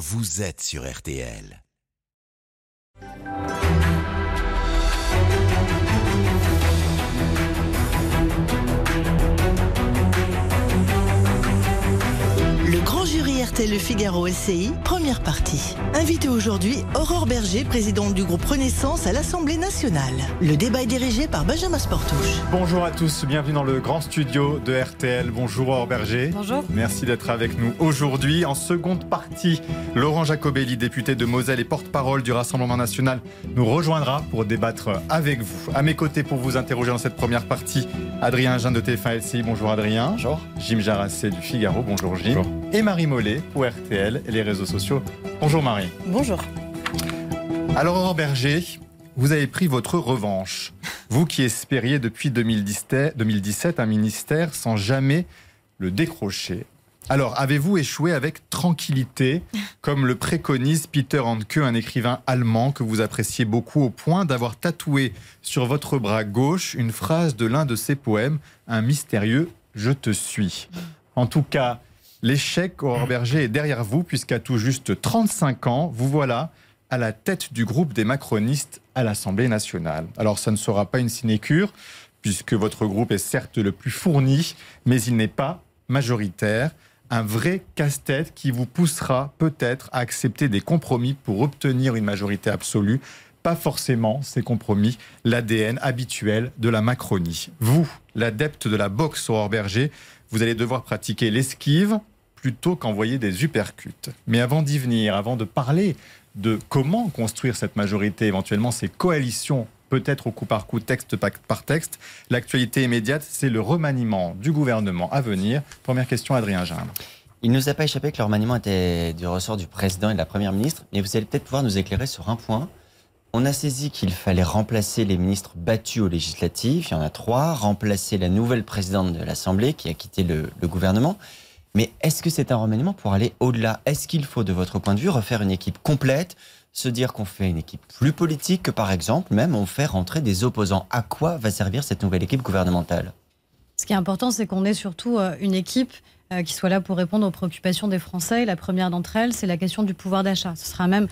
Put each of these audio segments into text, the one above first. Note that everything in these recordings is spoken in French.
vous êtes sur RTL. RTL Le Figaro SCI, première partie. Invité aujourd'hui, Aurore Berger, présidente du groupe Renaissance à l'Assemblée nationale. Le débat est dirigé par Benjamin Sportouche. Bonjour à tous, bienvenue dans le grand studio de RTL. Bonjour Aurore Berger. Bonjour. Merci d'être avec nous aujourd'hui. En seconde partie, Laurent Jacobelli, député de Moselle et porte-parole du Rassemblement national, nous rejoindra pour débattre avec vous. À mes côtés pour vous interroger dans cette première partie, Adrien Jean de TF1 LCI. Bonjour Adrien. Bonjour. Jim Jarassé du Figaro. Bonjour Jim. Bonjour. Et Marie Mollet pour RTL et les réseaux sociaux. Bonjour Marie. Bonjour. Alors Aurore Berger, vous avez pris votre revanche. Vous qui espériez depuis 2017 2017 un ministère sans jamais le décrocher. Alors, avez-vous échoué avec tranquillité, comme le préconise Peter Handke, un écrivain allemand que vous appréciez beaucoup, au point d'avoir tatoué sur votre bras gauche une phrase de l'un de ses poèmes, un mystérieux Je te suis. En tout cas, l'échec, Aurore Berger, est derrière vous, puisqu'à tout juste 35 ans, vous voilà à la tête du groupe des macronistes à l'Assemblée nationale. Alors, ça ne sera pas une sinécure, puisque votre groupe est certes le plus fourni, mais il n'est pas majoritaire. Un vrai casse-tête qui vous poussera peut-être à accepter des compromis pour obtenir une majorité absolue. Pas forcément ces compromis, l'ADN habituel de la Macronie. Vous, l'adepte de la boxe Aurore Berger, vous allez devoir pratiquer l'esquive plutôt qu'envoyer des uppercuts. Mais avant d'y venir, avant de parler de comment construire cette majorité, éventuellement ces coalitions, peut-être au coup par coup, texte par texte, l'actualité immédiate, c'est le remaniement du gouvernement à venir. Première question, Adrien Gindre. Il ne nous a pas échappé que le remaniement était du ressort du président et de la première ministre, mais vous allez peut-être pouvoir nous éclairer sur un point. On a saisi qu'il fallait remplacer les ministres battus aux législatives, il y en a trois, remplacer la nouvelle présidente de l'Assemblée qui a quitté le, gouvernement. Mais est-ce que c'est un remaniement pour aller au-delà? Est-ce qu'il faut, de votre point de vue, refaire une équipe complète se dire qu'on fait une équipe plus politique que, par exemple, même on fait rentrer des opposants? À quoi va servir cette nouvelle équipe gouvernementale? Ce qui est important, c'est qu'on ait surtout euh, une équipe euh, qui soit là pour répondre aux préoccupations des Français. La première d'entre elles, c'est la question du pouvoir d'achat. Ce sera même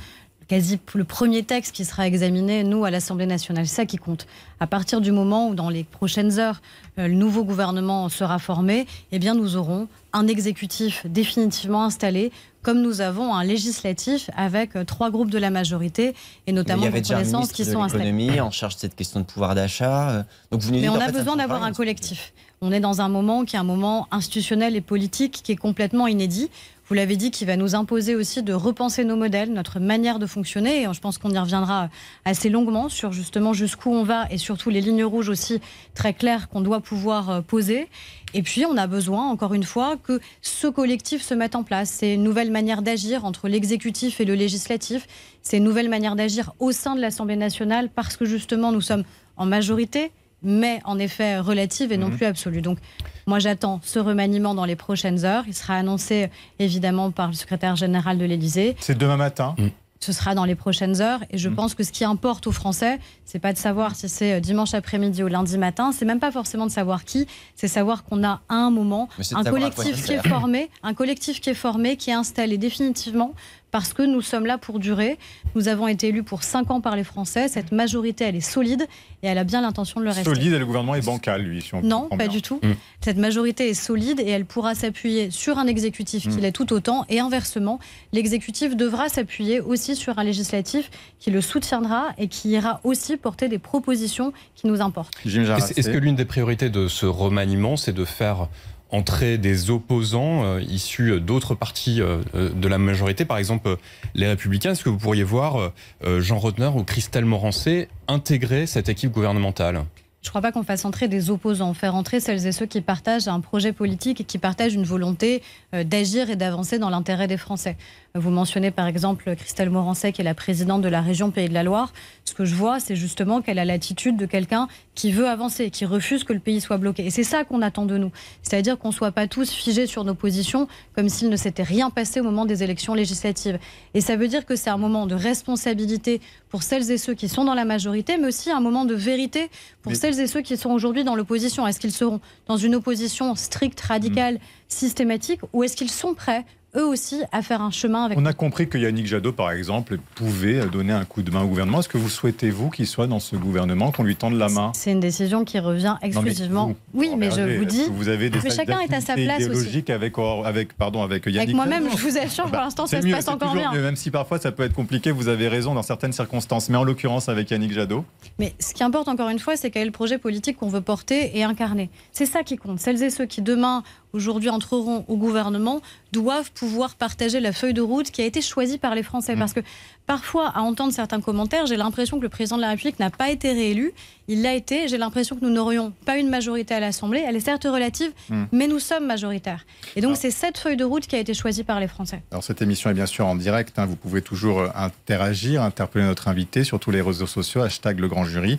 quasi le premier texte qui sera examiné, nous, à l'Assemblée nationale. C'est ça qui compte. À partir du moment où, dans les prochaines heures, euh, le nouveau gouvernement sera formé, eh bien, nous aurons un exécutif définitivement installé, comme nous avons un législatif avec euh, trois groupes de la majorité, et notamment des connaissances qui de sont installés. l'économie en charge de cette question de pouvoir d'achat. euh, Donc vous nous Mais on a fait, besoin d'avoir un collectif. On est dans un moment qui est un moment institutionnel et politique qui est complètement inédit. Vous l'avez dit, qui va nous imposer aussi de repenser nos modèles, notre manière de fonctionner. Et je pense qu'on y reviendra assez longuement sur justement jusqu'où on va et surtout les lignes rouges aussi très claires qu'on doit pouvoir euh, poser. Et puis, on a besoin, encore une fois, que ce collectif se mette en place. C'est une nouvelle manière d'agir entre l'exécutif et le législatif. C'est une nouvelle manière d'agir au sein de l'Assemblée nationale parce que justement, nous sommes en majorité, mais en effet relative et non Mhm. plus absolue. Donc, moi, j'attends ce remaniement dans les prochaines heures. Il sera annoncé évidemment par le secrétaire général de l'Élysée. C'est demain matin. Ce sera dans les prochaines heures. Et je Mhm. pense que ce qui importe aux Français, c'est pas de savoir si c'est euh, dimanche après-midi ou lundi matin. C'est même pas forcément de savoir qui. C'est savoir qu'on a à un moment un collectif qui est formé, un collectif qui est formé, qui est installé définitivement parce que nous sommes là pour durer. Nous avons été élus pour cinq ans par les Français. Cette majorité, elle est solide et elle a bien l'intention de le rester. Solide et le gouvernement est bancal, lui. Si on Non, pas bien. du tout. Mm. Cette majorité est solide et elle pourra s'appuyer sur un exécutif qui Mm. l'est tout autant. Et inversement, l'exécutif devra s'appuyer aussi sur un législatif qui le soutiendra et qui ira aussi porter des propositions qui nous importent. Est-ce que l'une des priorités de ce remaniement, c'est de faire entrer des opposants euh, issus d'autres partis euh, euh, de la majorité, par exemple les Républicains Est-ce que vous pourriez voir Jean Rotner ou Christelle Morancé intégrer cette équipe gouvernementale? Je ne crois pas qu'on fasse entrer des opposants, faire entrer celles et ceux qui partagent un projet politique et qui partagent une volonté d'agir et d'avancer dans l'intérêt des Français. Vous mentionnez par exemple Christelle Morancet, qui est la présidente de la région Pays de la Loire. Ce que je vois, c'est justement qu'elle a l'attitude de quelqu'un qui veut avancer, qui refuse que le pays soit bloqué. Et c'est ça qu'on attend de nous. C'est-à-dire qu'on ne soit pas tous figés sur nos positions comme s'il ne s'était rien passé au moment des élections législatives. Et ça veut dire que c'est un moment de responsabilité pour celles et ceux qui sont dans la majorité, mais aussi un moment de vérité pour Mais- celles et ceux qui sont aujourd'hui dans l'opposition. Est-ce qu'ils seront dans une opposition stricte, radicale, systématique, ou est-ce qu'ils sont prêts eux aussi à faire un chemin avec On a compris que Yannick Jadot, par exemple, pouvait donner un coup de main au gouvernement. Est-ce que vous souhaitez, vous, qu'il soit dans ce gouvernement, qu'on lui tende la main? C'est une décision qui revient exclusivement. vous, oui, mais je vous dis. Vous avez des mais chacun est à sa place aussi. Avec, avec, pardon, avec Yannick Avec moi-même, je vous assure, pour bah, l'instant, ça se passe encore bien. Même si parfois ça peut être compliqué, vous avez raison dans certaines circonstances. Mais en l'occurrence, avec Yannick Jadot. Mais ce qui importe, encore une fois, c'est quel est le projet politique qu'on veut porter et incarner. C'est ça qui compte. Celles et ceux qui, demain, aujourd'hui entreront au gouvernement doivent pouvoir partager la feuille de route qui a été choisie par les Français. Mmh. Parce que parfois, à entendre certains commentaires, j'ai l'impression que le président de la République n'a pas été réélu. Il l'a été. J'ai l'impression que nous n'aurions pas une majorité à l'Assemblée. Elle est certes relative, mmh. mais nous sommes majoritaires. Et donc, c'est cette feuille de route qui a été choisie par les Français. Alors, cette émission est bien sûr en direct. Hein. Vous pouvez toujours euh, interagir, interpeller notre invité sur tous les réseaux sociaux, hashtag le grand jury.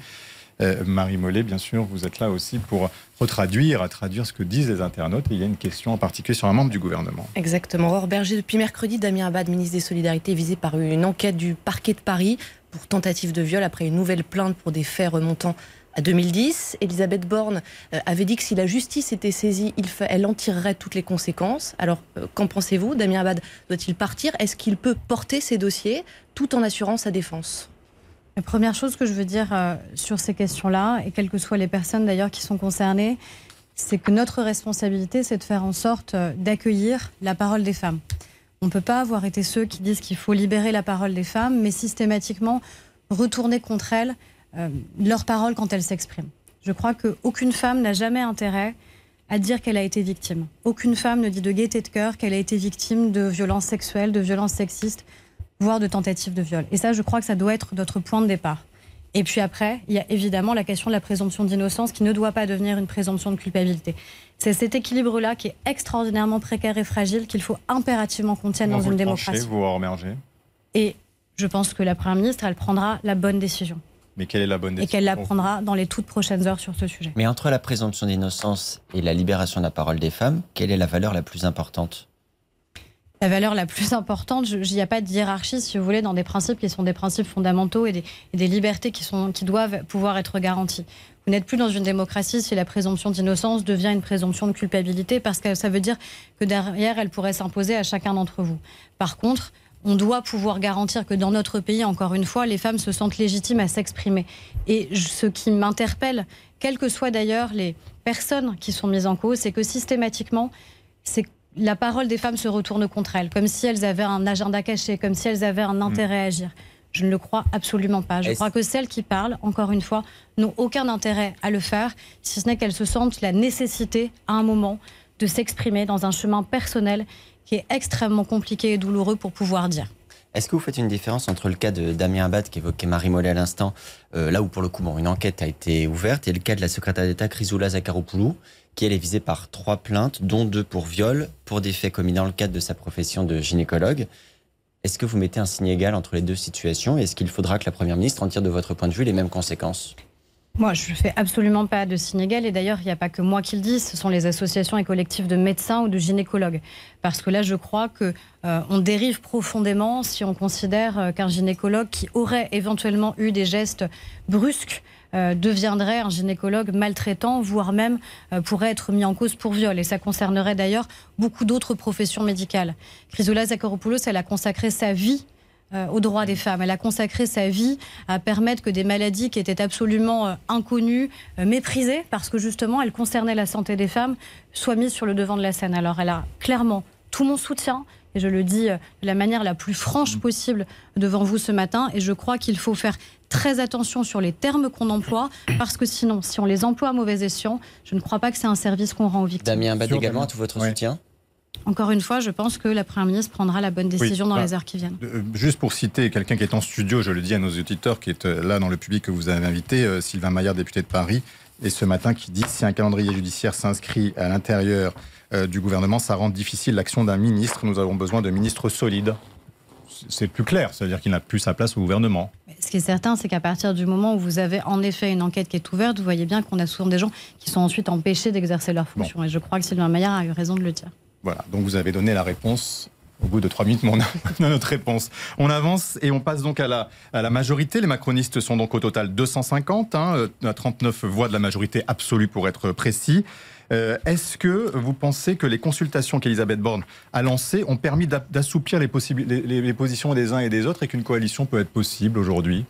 Euh, Marie Mollet, bien sûr, vous êtes là aussi pour retraduire, à traduire ce que disent les internautes. Et il y a une question en particulier sur un membre du gouvernement. Exactement. Aurore Berger, depuis mercredi, Damien Abad, ministre des Solidarités, est visé par une enquête du parquet de Paris pour tentative de viol après une nouvelle plainte pour des faits remontant à 2010. Elisabeth Borne euh, avait dit que si la justice était saisie, elle en tirerait toutes les conséquences. Alors, euh, qu'en pensez-vous? Damien Abad doit-il partir? Est-ce qu'il peut porter ses dossiers tout en assurant sa défense? La première chose que je veux dire euh, sur ces questions-là, et quelles que soient les personnes d'ailleurs qui sont concernées, c'est que notre responsabilité, c'est de faire en sorte euh, d'accueillir la parole des femmes. On ne peut pas avoir été ceux qui disent qu'il faut libérer la parole des femmes, mais systématiquement retourner contre elles euh, leur parole quand elles s'expriment. Je crois qu'aucune femme n'a jamais intérêt à dire qu'elle a été victime. Aucune femme ne dit de gaieté de cœur qu'elle a été victime de violences sexuelles, de violences sexistes, voire de tentatives de viol. Et ça, je crois que ça doit être notre point de départ. Et puis après, il y a évidemment la question de la présomption d'innocence qui ne doit pas devenir une présomption de culpabilité. C'est cet équilibre-là qui est extraordinairement précaire et fragile qu'il faut impérativement qu'on tienne dans une démocratie. vous Et je pense que la Première ministre, elle prendra la bonne décision. Mais quelle est la bonne décision Et qu'elle la prendra dans les toutes prochaines heures sur ce sujet. Mais entre la présomption d'innocence et la libération de la parole des femmes, quelle est la valeur la plus importante? La valeur la plus importante, il n'y a pas de hiérarchie, si vous voulez, dans des principes qui sont des principes fondamentaux et des, libertés qui, qui doivent pouvoir être garanties. Vous n'êtes plus dans une démocratie si la présomption d'innocence devient une présomption de culpabilité, parce que ça veut dire que derrière, elle pourrait s'imposer à chacun d'entre vous. Par contre, on doit pouvoir garantir que dans notre pays, encore une fois, les femmes se sentent légitimes à s'exprimer. Et ce qui m'interpelle, quelles que soient d'ailleurs les personnes qui sont mises en cause, c'est que systématiquement, c'est la parole des femmes se retourne contre elles, comme si elles avaient un agenda caché, comme si elles avaient un intérêt à agir. Je ne le crois absolument pas. Je crois que celles qui parlent, encore une fois, n'ont aucun intérêt à le faire, si ce n'est qu'elles se sentent la nécessité, à un moment, de s'exprimer dans un chemin personnel qui est extrêmement compliqué et douloureux pour pouvoir dire. Est-ce que vous faites une différence entre le cas de Damien Abad, qu'évoquait Marie Mollet à l'instant, euh, là où pour le coup une enquête a été ouverte, et le cas de la secrétaire d'État Chrysoula Zakharopoulou, elle est visée par trois plaintes, dont deux pour viol, pour des faits commis dans le cadre de sa profession de gynécologue. Est-ce que vous mettez un signe égal entre les deux situations? Est-ce qu'il faudra que la Première ministre en tire de votre point de vue les mêmes conséquences? Moi, je ne fais absolument pas de signe égal. Et d'ailleurs, il n'y a pas que moi qui le dis, ce sont les associations et collectifs de médecins ou de gynécologues. Parce que là, je crois qu'on euh, dérive profondément si on considère euh, qu'un gynécologue qui aurait éventuellement eu des gestes brusques euh, deviendrait un gynécologue maltraitant, voire même pourrait être mis en cause pour viol. Et ça concernerait d'ailleurs beaucoup d'autres professions médicales. Chrysoula Zakharopoulos, elle a consacré sa vie euh, aux droits des femmes. Elle a consacré sa vie à permettre que des maladies qui étaient absolument euh, inconnues, euh, méprisées, parce que justement elles concernaient la santé des femmes, soient mises sur le devant de la scène. Alors elle a clairement tout mon soutien. Et je le dis de la manière la plus franche possible devant vous ce matin. Et je crois qu'il faut faire très attention sur les termes qu'on emploie, parce que sinon, si on les emploie à mauvais escient, je ne crois pas que c'est un service qu'on rend aux victimes. Damien Abad également, tout votre soutien encore une fois, je pense que la Première ministre prendra la bonne décision dans bah, les heures qui viennent. Euh, juste pour citer quelqu'un qui est en studio, je le dis à nos auditeurs, qui est euh, là dans le public que vous avez invité, euh, Sylvain Maillard, député de Paris, et ce matin qui dit si un calendrier judiciaire s'inscrit à l'intérieur du gouvernement, ça rend difficile l'action d'un ministre. Nous avons besoin de ministres solides. C'est plus clair, c'est-à-dire qu'il n'a plus sa place au gouvernement. Ce qui est certain, c'est qu'à partir du moment où vous avez en effet une enquête qui est ouverte, vous voyez bien qu'on a souvent des gens qui sont ensuite empêchés d'exercer leurs fonctions. Et je crois que Sylvain Maillard a eu raison de le dire. Voilà, donc vous avez donné la réponse. Au bout de trois minutes, on notre réponse. On avance et on passe donc à la, majorité. Les macronistes sont donc au total 250, hein, 39 voix de la majorité absolue pour être précis. Euh, Est-ce que vous pensez que les consultations qu'Elisabeth Borne a lancées ont permis d'a- d'assouplir les- les positions des uns et des autres et qu'une coalition peut être possible aujourd'hui?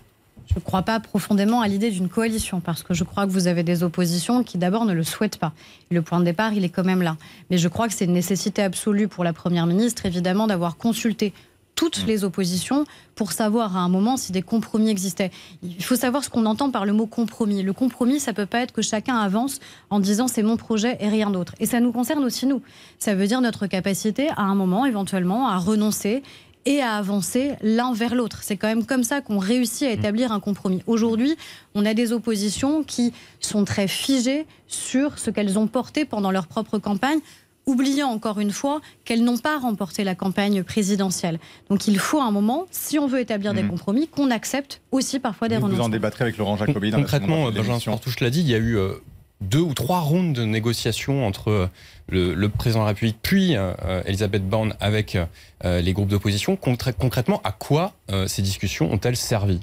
Je ne crois pas profondément à l'idée d'une coalition, parce que je crois que vous avez des oppositions qui d'abord ne le souhaitent pas. Le point de départ, il est quand même là. Mais je crois que c'est une nécessité absolue pour la Première ministre, évidemment, d'avoir consulté toutes les oppositions pour savoir à un moment si des compromis existaient. Il faut savoir ce qu'on entend par le mot compromis. Le compromis, ça peut pas être que chacun avance en disant c'est mon projet et rien d'autre. Et ça nous concerne aussi nous. Ça veut dire notre capacité à un moment éventuellement à renoncer et à avancer l'un vers l'autre. C'est quand même comme ça qu'on réussit à établir un compromis. Aujourd'hui, on a des oppositions qui sont très figées sur ce qu'elles ont porté pendant leur propre campagne oubliant encore une fois qu'elles n'ont pas remporté la campagne présidentielle. Donc il faut un moment, si on veut établir des Mhm. compromis, qu'on accepte aussi parfois des Vous, vous en renoncements. débattrez avec Laurent Jacobi dans Concrètement, Benjamin. Sportouche l'a dit, il y a eu euh, deux ou trois rounds de négociations entre euh, le, le président de la République puis euh, euh, Elisabeth Borne avec les groupes d'opposition. Concrè- concrètement, à quoi ces discussions ont-elles servi?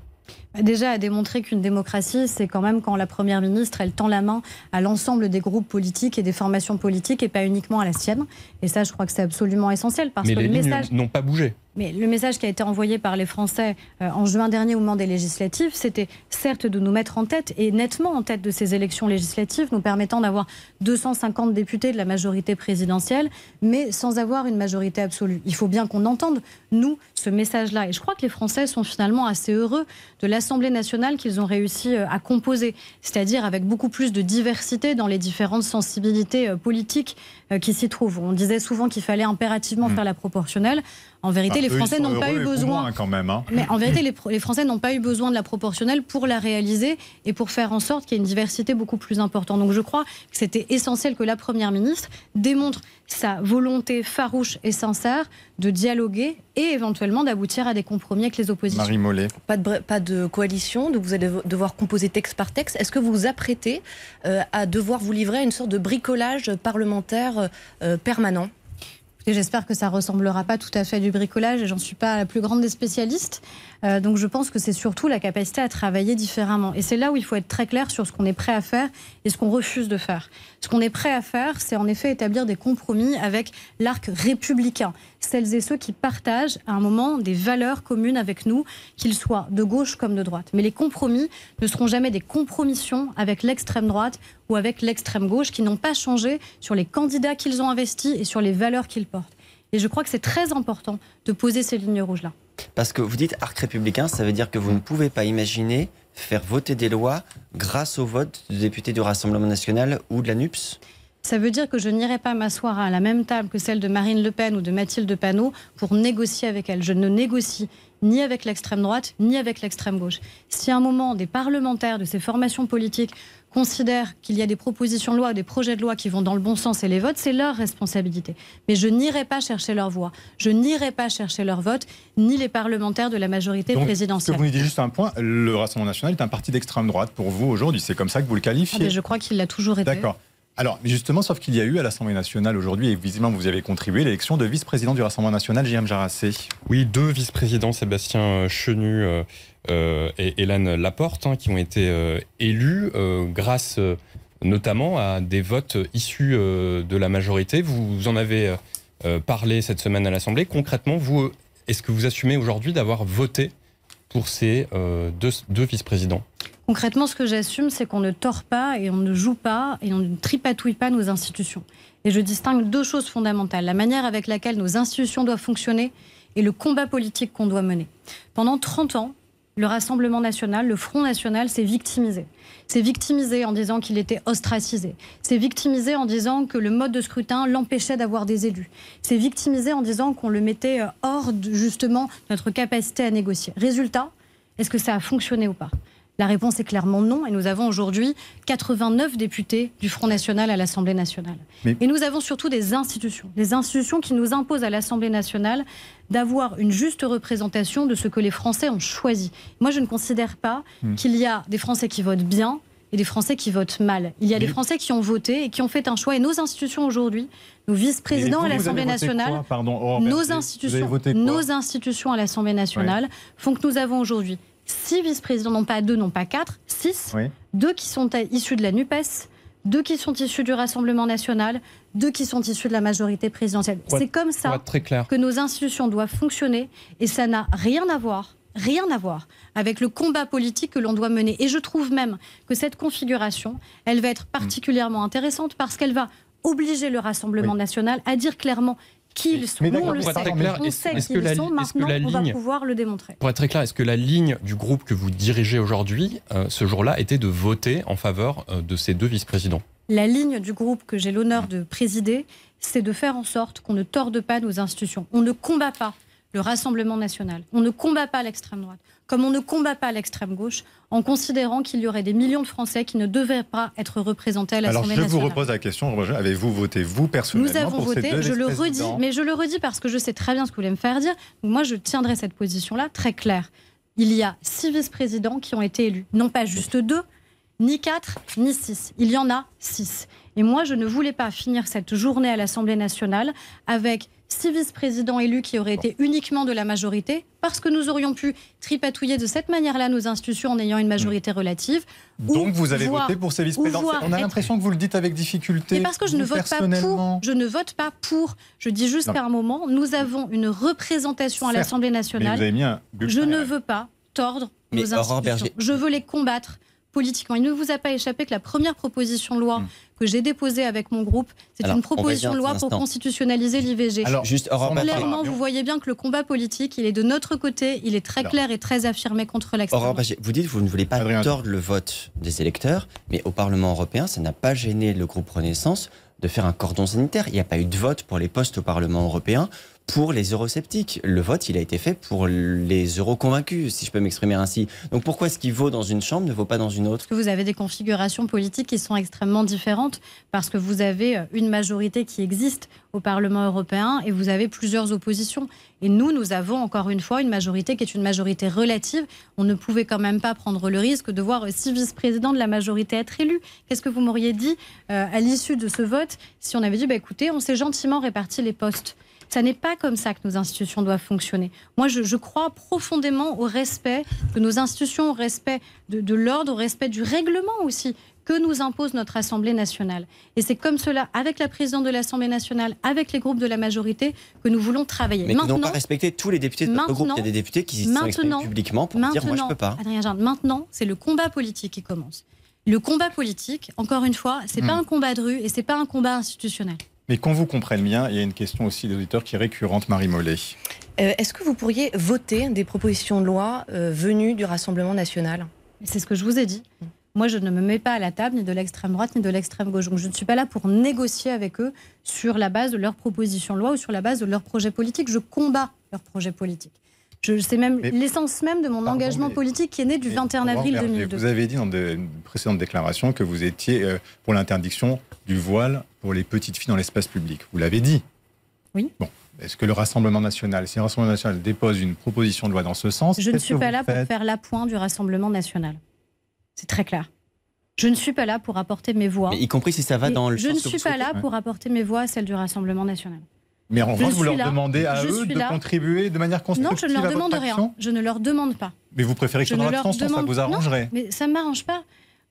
Déjà à démontrer qu'une démocratie, c'est quand même quand la Première ministre, elle tend la main à l'ensemble des groupes politiques et des formations politiques et pas uniquement à la sienne. Et ça, je crois que c'est absolument essentiel parce Mais que les le message... n'ont pas bougé. Mais le message qui a été envoyé par les Français euh, en juin dernier au moment des législatives, c'était certes de nous mettre en tête, et nettement en tête de ces élections législatives, nous permettant d'avoir 250 députés de la majorité présidentielle, mais sans avoir une majorité absolue. Il faut bien qu'on entende, nous, ce message-là. Et je crois que les Français sont finalement assez heureux de l'Assemblée nationale qu'ils ont réussi euh, à composer, c'est-à-dire avec beaucoup plus de diversité dans les différentes sensibilités euh, politiques qui s'y trouvent. On disait souvent qu'il fallait impérativement Mmh. faire la proportionnelle. En vérité, Ah, les Français n'ont pas eu besoin. moins, quand même. hein. Mais en vérité, les, Français n'ont pas eu besoin de la proportionnelle pour la réaliser et pour faire en sorte qu'il y ait une diversité beaucoup plus importante. Donc je crois que c'était essentiel que la Première ministre démontre sa volonté farouche et sincère de dialoguer et éventuellement d'aboutir à des compromis avec les oppositions. Marie Mollet. Pas de, bre- pas de coalition, donc vous allez devoir composer texte par texte. Est-ce que vous vous apprêtez euh, à devoir vous livrer à une sorte de bricolage parlementaire euh, permanent Et j'espère que ça ressemblera pas tout à fait à du bricolage et j'en suis pas la plus grande des spécialistes. Euh, donc je pense que c'est surtout la capacité à travailler différemment. Et c'est là où il faut être très clair sur ce qu'on est prêt à faire et ce qu'on refuse de faire. Ce qu'on est prêt à faire, c'est en effet établir des compromis avec l'arc républicain. Celles et ceux qui partagent à un moment des valeurs communes avec nous, qu'ils soient de gauche comme de droite. Mais les compromis ne seront jamais des compromissions avec l'extrême droite ou avec l'extrême gauche qui n'ont pas changé sur les candidats qu'ils ont investis et sur les valeurs qu'ils portent. Et je crois que c'est très important de poser ces lignes rouges-là. Parce que vous dites arc républicain, ça veut dire que vous ne pouvez pas imaginer faire voter des lois grâce au vote du député du Rassemblement national ou de la NUPS Ça veut dire que je n'irai pas m'asseoir à la même table que celle de Marine Le Pen ou de Mathilde Panot pour négocier avec elle. Je ne négocie ni avec l'extrême droite, ni avec l'extrême gauche. Si à un moment des parlementaires de ces formations politiques considèrent qu'il y a des propositions de loi, des projets de loi qui vont dans le bon sens et les votes, c'est leur responsabilité. Mais je n'irai pas chercher leur voix, je n'irai pas chercher leur vote, ni les parlementaires de la majorité Donc, ce que présidentielle. vous nous dites juste un point, le Rassemblement national est un parti d'extrême droite pour vous aujourd'hui. C'est comme ça que vous le Ah, qualifiez. mais je crois qu'il l'a toujours été. D'accord. Alors, justement, sauf qu'il y a eu à l'Assemblée nationale aujourd'hui, et visiblement vous y avez contribué, l'élection de vice-président du Rassemblement national, J.M. Jarassé. Oui, deux vice-présidents, Sébastien Chenu euh, euh, et Hélène Laporte, hein, qui ont été euh, élus euh, grâce euh, notamment à des votes issus euh, de la majorité. Vous en avez euh, euh, parlé cette semaine à l'Assemblée. Concrètement, vous, est-ce que vous assumez aujourd'hui d'avoir voté pour ces euh, deux, deux vice-présidents? Concrètement, ce que j'assume, c'est qu'on ne tord pas et on ne joue pas et on ne tripatouille pas nos institutions. Et je distingue deux choses fondamentales. La manière avec laquelle nos institutions doivent fonctionner et le combat politique qu'on doit mener. Pendant 30 ans, le Rassemblement national, le Front national s'est victimisé. S'est victimisé en disant qu'il était ostracisé. S'est victimisé en disant que le mode de scrutin l'empêchait d'avoir des élus. S'est victimisé en disant qu'on le mettait euh, hors de, justement notre capacité à négocier. Résultat, est-ce que ça a fonctionné ou pas? La réponse est clairement non. Et nous avons aujourd'hui 89 députés du Front National à l'Assemblée nationale. Mais- Et nous avons surtout des institutions. Des institutions qui nous imposent à l'Assemblée nationale d'avoir une juste représentation de ce que les Français ont choisi. Moi, je ne considère pas Hmm. qu'il y a des Français qui votent bien et des Français qui votent mal. Il y a des Français qui ont voté et qui ont fait un choix. Et nos institutions aujourd'hui, nos vice-présidents à l'Assemblée nationale, pardon, institutions, nos institutions à l'Assemblée nationale font que nous avons aujourd'hui six vice-présidents, non pas deux, non pas quatre, six, Oui. deux qui sont issus de la NUPES, deux qui sont issus du Rassemblement national, deux qui sont issus de la majorité présidentielle. C'est comme ça très clair. que nos institutions doivent fonctionner et ça n'a rien à voir rien à voir avec le combat politique que l'on doit mener. Et je trouve même que cette configuration, elle va être particulièrement intéressante parce qu'elle va obliger le Rassemblement national à dire clairement qui ils sont. Mais Nous, on le sait, être très clair, on sait qui ils sont. Maintenant, va ligne- pouvoir le démontrer. Pour être très clair, est-ce que la ligne du groupe que vous dirigez aujourd'hui, euh, ce jour-là, était de voter en faveur euh, de ces deux vice-présidents? La ligne du groupe que j'ai l'honneur de présider, c'est de faire en sorte qu'on ne torde pas nos institutions. On ne combat pas le Rassemblement national. On ne combat pas l'extrême droite. Comme on ne combat pas l'extrême gauche, en considérant qu'il y aurait des millions de Français qui ne devaient pas être représentés à Alors, l'Assemblée je nationale. vous repose la question. Avez-vous voté, vous, personnellement, Nous avons pour ces voté, deux je le redis, mais je le redis parce que je sais très bien ce que vous voulez me faire dire. Donc moi, je tiendrai cette position-là très claire. Il y a six vice-présidents qui ont été élus, non pas juste deux, ni quatre, ni six. Il y en a six. Et moi, je ne voulais pas finir cette journée à l'Assemblée nationale avec six vice-présidents élus qui auraient été uniquement de la majorité, parce que nous aurions pu tripatouiller de cette manière-là nos institutions en ayant une majorité relative. ou Donc, vous avez voir- voté pour ces vice-présidents. On a être- l'impression que vous le dites avec difficulté. mais parce que je ne vote pas pour. Je ne vote pas pour. Je dis juste un moment, nous avons une représentation à l'Assemblée Mais nationale. vous avez mis un bulletin. Je ne veux pas tordre Mais nos institutions. Berger- Je veux les combattre politiquement. Il ne vous a pas échappé que la première proposition de loi Hmm. que j'ai déposée avec mon groupe, c'est une proposition de loi pour constitutionnaliser l'IVG. Alors, Juste, Clairement, vous voyez bien que le combat politique, il est de notre côté, il est très Alors. clair et très affirmé contre l'extrême. Vous dites que vous ne voulez pas Adrien. tordre le vote des électeurs, mais au Parlement européen, ça n'a pas gêné le groupe Renaissance de faire un cordon sanitaire. Il n'y a pas eu de vote pour les postes au Parlement européen pour les eurosceptiques. Le vote, il a été fait pour les euro-convaincus, si je peux m'exprimer ainsi. Donc pourquoi est-ce qu'il vaut dans une chambre, ne vaut pas dans une autre? Vous avez des configurations politiques qui sont extrêmement différentes, parce que vous avez euh, une majorité qui existe au Parlement européen et vous avez plusieurs oppositions. Et nous, nous avons encore une fois une majorité qui est une majorité relative. On ne pouvait quand même pas prendre le risque de voir euh, six vice-présidents de la majorité être élus. Qu'est-ce que vous m'auriez dit euh, à l'issue de ce vote si on avait dit, bah, écoutez, on s'est gentiment réparti les postes? Ça n'est pas comme ça que nos institutions doivent fonctionner. Moi, je, je crois profondément au respect de nos institutions, au respect de, de l'ordre, au respect du règlement aussi que nous impose notre Assemblée nationale. Et c'est comme cela, avec la présidente de l'Assemblée nationale, avec les groupes de la majorité, que nous voulons travailler. Mais qui n'ont maintenant, pas respecté tous les députés de notre groupe. Il y a des députés qui se sont exprimés maintenant- publiquement pour dire moi je maintenant, peux pas. Adrien maintenant, c'est le combat politique qui commence. Le combat politique, encore une fois, c'est Hmm. pas un combat de rue et c'est pas un combat institutionnel. Mais qu'on vous comprenne bien, il y a une question aussi des auditeurs qui est récurrente, Marie Mollet. Euh, Est-ce que vous pourriez voter des propositions de loi euh, venues du Rassemblement national? C'est ce que je vous ai dit. Moi, je ne me mets pas à la table ni de l'extrême droite ni de l'extrême gauche. Donc, je ne suis pas là pour négocier avec eux sur la base de leurs propositions de loi ou sur la base de leurs projets politiques. Je combats leurs projets politiques. Je sais même l'essence même de mon Pardon, engagement mais- politique qui est né du Mais 21 Aurore avril Berger, 2002. Vous avez dit dans de une précédente déclaration que vous étiez euh, pour l'interdiction du voile pour les petites filles dans l'espace public. Vous l'avez dit. Oui. Bon. Est-ce que le Rassemblement national, si le Rassemblement national dépose une proposition de loi dans ce sens, Je ne suis que pas là pour faire l'appoint du Rassemblement national. C'est très clair. Je ne suis pas là pour apporter mes voix. Mais y compris si ça va Et dans le je sens ne que suis vous pas là pour apporter mes voix à celles du Rassemblement national. Mais en Je revanche, vous leur là. demandez à Je eux de là. contribuer de manière Non, constructive je ne leur demande rien. Je ne leur demande pas. Mais vous préférez que Je ce soit dans ne leur l'abstention, ça vous arrangerait. Mais ça ne m'arrange pas.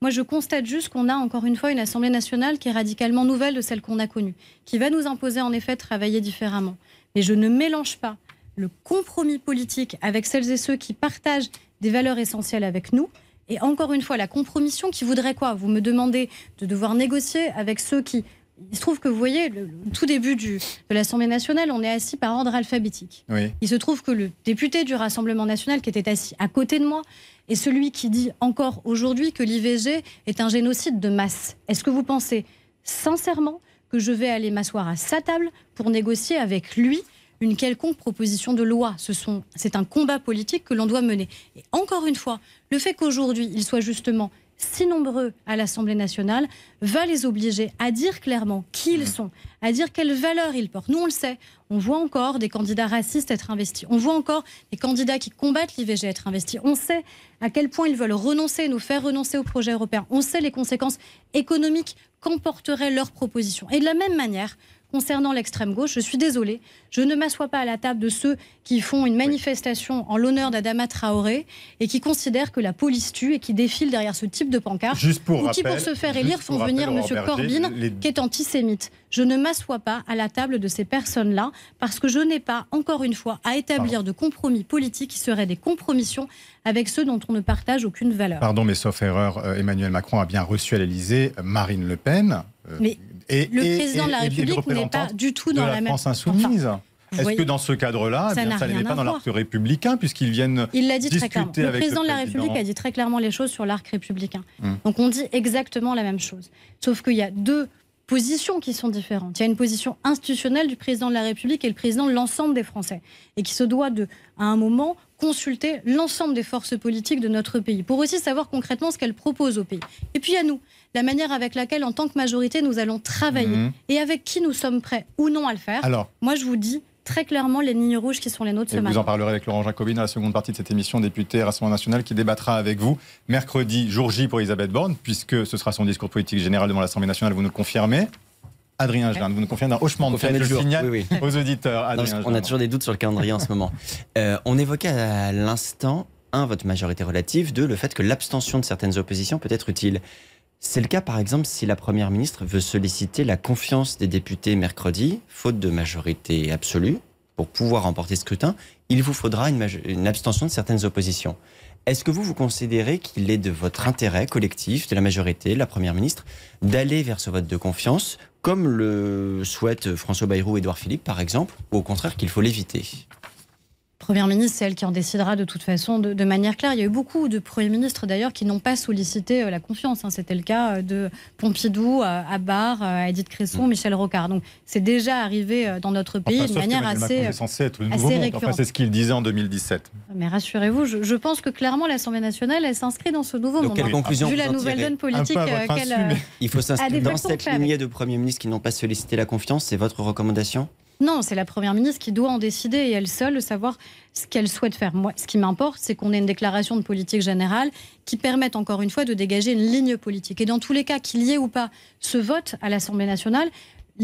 Moi, je constate juste qu'on a encore une fois une Assemblée nationale qui est radicalement nouvelle de celle qu'on a connue, qui va nous imposer en effet de travailler différemment. Mais je ne mélange pas le compromis politique avec celles et ceux qui partagent des valeurs essentielles avec nous. Et encore une fois, la compromission qui voudrait quoi? Vous me demandez de devoir négocier avec ceux qui... Il se trouve que vous voyez, le, le tout début du, de l'Assemblée nationale, on est assis par ordre alphabétique. Oui. Il se trouve que le député du Rassemblement national qui était assis à côté de moi est celui qui dit encore aujourd'hui que l'IVG est un génocide de masse. Est-ce que vous pensez sincèrement que je vais aller m'asseoir à sa table pour négocier avec lui une quelconque proposition de loi? Ce sont, C'est un combat politique que l'on doit mener. Et encore une fois, le fait qu'aujourd'hui il soit justement si nombreux à l'Assemblée nationale va les obliger à dire clairement qui ils sont, à dire quelles valeurs ils portent. Nous, on le sait, on voit encore des candidats racistes être investis, on voit encore des candidats qui combattent l'IVG être investis, on sait à quel point ils veulent renoncer, nous faire renoncer au projet européen, on sait les conséquences économiques qu'emporteraient leurs propositions. Et de la même manière, concernant l'extrême gauche, je suis désolée, je ne m'assois pas à la table de ceux qui font une manifestation en l'honneur d'Adama Traoré et qui considèrent que la police tue et qui défilent derrière ce type de pancarte Juste pour ou qui, rappel- pour se faire élire, font venir M. Corbyn, les- qui est antisémite. Je ne m'assois pas à la table de ces personnes-là parce que je n'ai pas, encore une fois, à établir de compromis politiques qui seraient des compromissions avec ceux dont on ne partage aucune valeur. Pardon, mais sauf erreur, euh, Emmanuel Macron a bien reçu à l'Élysée Marine Le Pen. euh, Mais et, le et- président de la République n'est pas du tout de dans la, la, même. France insoumise. Enfin, vous Est-ce que dans ce cadre-là, eh Ça bien, n'a ça rien n'est pas dans l'arc républicain, puisqu'ils viennent Il l'a dit très clairement. Le président le de la président. République a dit très clairement les choses sur l'arc républicain. Hmm. Donc on dit exactement la même chose. Sauf qu'il y a deux positions qui sont différentes. Il y a une position institutionnelle du président de la République et le président de l'ensemble des Français. Et qui se doit de, à un moment, consulter l'ensemble des forces politiques de notre pays pour aussi savoir concrètement ce qu'elles proposent au pays. Et puis à nous, la manière avec laquelle, en tant que majorité, nous allons travailler Mhm. et avec qui nous sommes prêts ou non à le faire. Alors, Moi, je vous dis très clairement les lignes rouges qui sont les nôtres et ce vous matin. en parlerez avec Laurent Jacobine à la seconde partie de cette émission, député Rassemblement National, qui débattra avec vous mercredi, jour J pour Elisabeth Borne, puisque ce sera son discours politique général devant l'Assemblée nationale. Vous nous confirmez Adrien Jeanne, vous nous confirmez d'un hochement de tête, je signale Oui, oui. aux auditeurs. Non, Adrien on a toujours des doutes sur le calendrier en ce moment. Euh, on évoquait à l'instant, un, votre majorité relative, deux, le fait que l'abstention de certaines oppositions peut être utile. C'est le cas, par exemple, si la Première ministre veut solliciter la confiance des députés mercredi, faute de majorité absolue, pour pouvoir remporter ce scrutin, il vous faudra une, une abstention de certaines oppositions. Est-ce que vous, vous considérez qu'il est de votre intérêt collectif, de la majorité, de la Première ministre, d'aller vers ce vote de confiance, comme le souhaitent François Bayrou ou Édouard Philippe, par exemple, ou au contraire qu'il faut l'éviter Première ministre, c'est elle qui en décidera de toute façon de, de manière claire. Il y a eu beaucoup de premiers ministres d'ailleurs qui n'ont pas sollicité euh, la confiance. hein. C'était le cas euh, de Pompidou, Abar, euh, Edith Cresson, Michel Rocard. Donc c'est déjà arrivé dans notre pays Enfin, de manière assez. Macron euh, est censé être le assez nouveau monde. Enfin, récurrente. c'est ce qu'il disait en 2017. Mais rassurez-vous, je, je pense que clairement l'Assemblée nationale, elle s'inscrit dans ce nouveau Donc, moment. quelle conclusion Vu la nouvelle donne politique qu'elle. Il faut s'inscrire dans cette lignée de premiers ministres qui n'ont pas sollicité la confiance. C'est votre recommandation? Non, c'est la Première ministre qui doit en décider et elle seule savoir ce qu'elle souhaite faire. Moi, ce qui m'importe, c'est qu'on ait une déclaration de politique générale qui permette encore une fois de dégager une ligne politique. Et dans tous les cas, qu'il y ait ou pas ce vote à l'Assemblée nationale,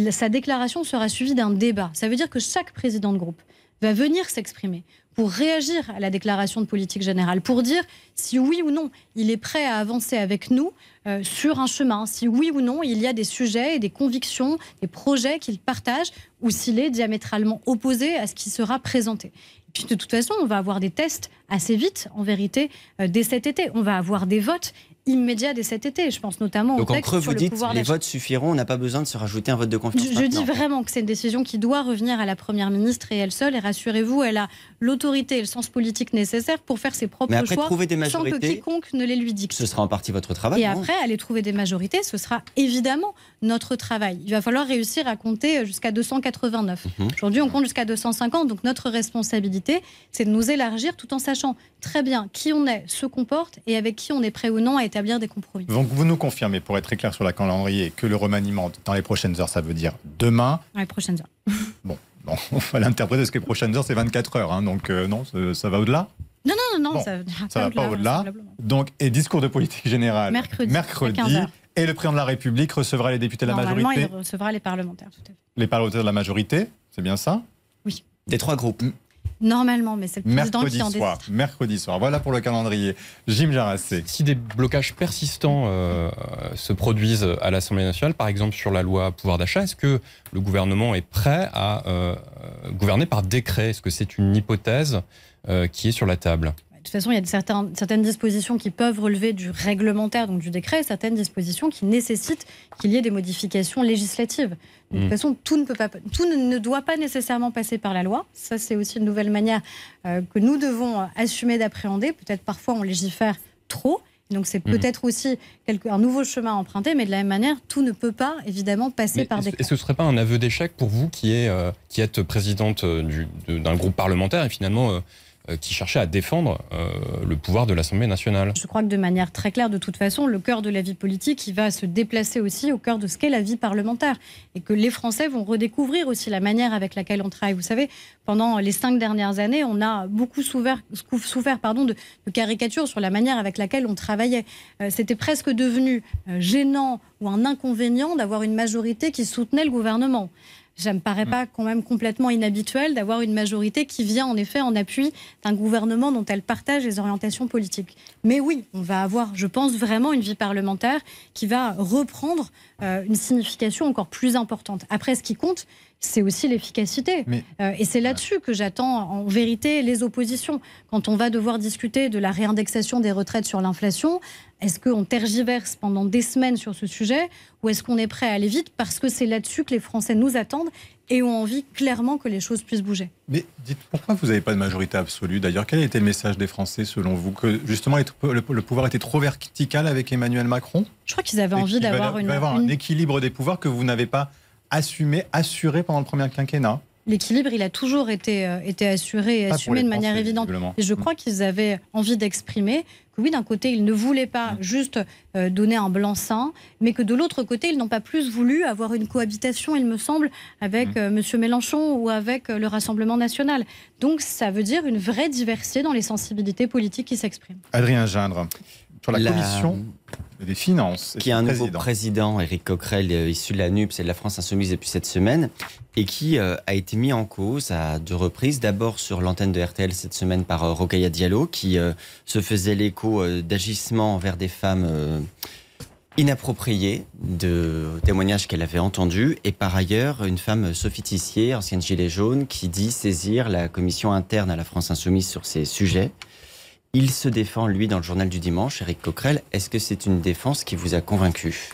sa déclaration sera suivie d'un débat. Ça veut dire que chaque président de groupe va venir s'exprimer pour réagir à la déclaration de politique générale, pour dire si oui ou non il est prêt à avancer avec nous euh, sur un chemin, si oui ou non il y a des sujets et des convictions, des projets qu'il partage, ou s'il est diamétralement opposé à ce qui sera présenté. Et puis de toute façon, on va avoir des tests assez vite, en vérité, euh, dès cet été. On va avoir des votes immédiats dès cet été. Je pense notamment Donc au en texte creux, sur vous le dites pouvoir les votes suffiront, on n'a pas besoin de se rajouter un vote de confiance. Je, je dis vraiment que c'est une décision qui doit revenir à la Première ministre et elle seule. Et rassurez-vous, elle a l'autorité et le sens politique nécessaire pour faire ses propres Mais après, choix trouver des sans que quiconque ne les lui dicte. ce sera en partie votre travail. Et non après, aller trouver des majorités, ce sera évidemment notre travail. Il va falloir réussir à compter jusqu'à 289. Mhm. Aujourd'hui, on compte jusqu'à 250. Donc notre responsabilité, c'est de nous élargir tout en sachant très bien qui on est, ce qu'on porte et avec qui on est prêt ou non à établir des compromis. Donc vous nous confirmez, pour être très clair sur la calendrier, que le remaniement dans les prochaines heures, ça veut dire demain. Dans les prochaines heures. Bon, bon, on va l'interpréter parce que les prochaines heures, c'est 24 heures. hein, donc euh, non, ça, ça va au-delà. Non, non, non, non, Bon, ça, Ça va pas au-delà. Donc, et discours de politique générale Mercredi, à 15 heures. et le président de la République recevra les députés de la Normalement, majorité, il recevra les parlementaires, tout à fait. les parlementaires de la majorité, c'est bien ça? Des trois groupes. Normalement, mais c'est le président Mercredi qui en soir. décide. Mercredi soir. Voilà pour le calendrier. Jim Jarassé. Si des blocages persistants euh, se produisent à l'Assemblée nationale, par exemple sur la loi pouvoir d'achat, est-ce que le gouvernement est prêt à euh, gouverner par décret? Est-ce que c'est une hypothèse euh, qui est sur la table? Toute façon, il y a certains- certaines dispositions qui peuvent relever du réglementaire, donc du décret, et certaines dispositions qui nécessitent qu'il y ait des modifications législatives. De toute Mm. façon, tout ne, peut pas, tout ne, ne doit pas nécessairement passer par la loi. Ça, c'est aussi une nouvelle manière euh, que nous devons euh, assumer d'appréhender. Peut-être parfois on légifère trop. Donc c'est Mhm. peut-être aussi un nouveau chemin à emprunter, mais de la même manière, tout ne peut pas évidemment passer Mais par est-ce que ce serait pas un aveu d'échec pour vous qui, est, euh, qui êtes présidente du- de- d'un groupe parlementaire et finalement euh, qui cherchait à défendre euh, le pouvoir de l'Assemblée nationale Je crois que de manière très claire, de toute façon, le cœur de la vie politique, va se déplacer aussi au cœur de ce qu'est la vie parlementaire. Et que les Français vont redécouvrir aussi la manière avec laquelle on travaille. Vous savez, pendant les cinq dernières années, on a beaucoup souffert, de, caricatures sur la manière avec laquelle on travaillait. Euh, C'était presque devenu euh, gênant ou un inconvénient d'avoir une majorité qui soutenait le gouvernement. Ça me paraît pas quand même complètement inhabituel d'avoir une majorité qui vient en effet en appui d'un gouvernement dont elle partage les orientations politiques. Mais oui, on va avoir, je pense, vraiment une vie parlementaire qui va reprendre euh, une signification encore plus importante. Après, ce qui compte, c'est aussi l'efficacité. Euh, et c'est là-dessus que j'attends en vérité les oppositions. Quand on va devoir discuter de la réindexation des retraites sur l'inflation, est-ce qu'on tergiverse pendant des semaines sur ce sujet ou est-ce qu'on est prêt à aller vite parce que c'est là-dessus que les Français nous attendent et ont envie clairement que les choses puissent bouger Mais dites, pourquoi vous n'avez pas de majorité absolue D'ailleurs, quel a été le message des Français selon vous? Que justement le pouvoir était trop vertical avec Emmanuel Macron? Je crois qu'ils avaient envie d'avoir une... un équilibre des pouvoirs que vous n'avez pas assumé, assuré pendant le premier quinquennat L'équilibre, il a toujours été, euh, été assuré et assumé de manière évidente. Et je crois qu'ils avaient envie d'exprimer que oui, d'un côté, ils ne voulaient pas mm. juste euh, donner un blanc-seing, mais que de l'autre côté, ils n'ont pas plus voulu avoir une cohabitation, il me semble, avec mm. euh, M. Mélenchon ou avec le Rassemblement national. Donc ça veut dire une vraie diversité dans les sensibilités politiques qui s'expriment. Adrien Gindre, sur la, commission des finances. Qui a un nouveau président, Éric Coquerel, euh, issu de la NUPS et de la France Insoumise depuis cette semaine, et qui euh, a été mis en cause à deux reprises. D'abord sur l'antenne de RTL cette semaine par euh, Diallo, qui euh, se faisait l'écho d'agissements envers des femmes inappropriées, de témoignages qu'elle avait entendus, et par ailleurs une femme Sophie Tissier, ancienne gilet jaune, qui dit saisir la commission interne à la France Insoumise sur ces sujets. Il se défend, lui, dans le journal du dimanche, Eric Coquerel. Est-ce que c'est une défense qui vous a convaincu?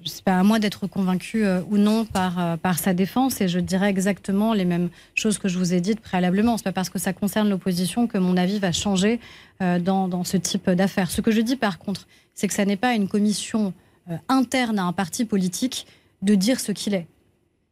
N'est pas à moi d'être convaincu euh, ou non par, euh, par sa défense et je dirais exactement les mêmes choses que je vous ai dites préalablement. C'est pas parce que ça concerne l'opposition que mon avis va changer euh, dans, dans, ce type d'affaires. Ce que je dis par contre, c'est que ça n'est pas une commission interne à un parti politique de dire ce qu'il est.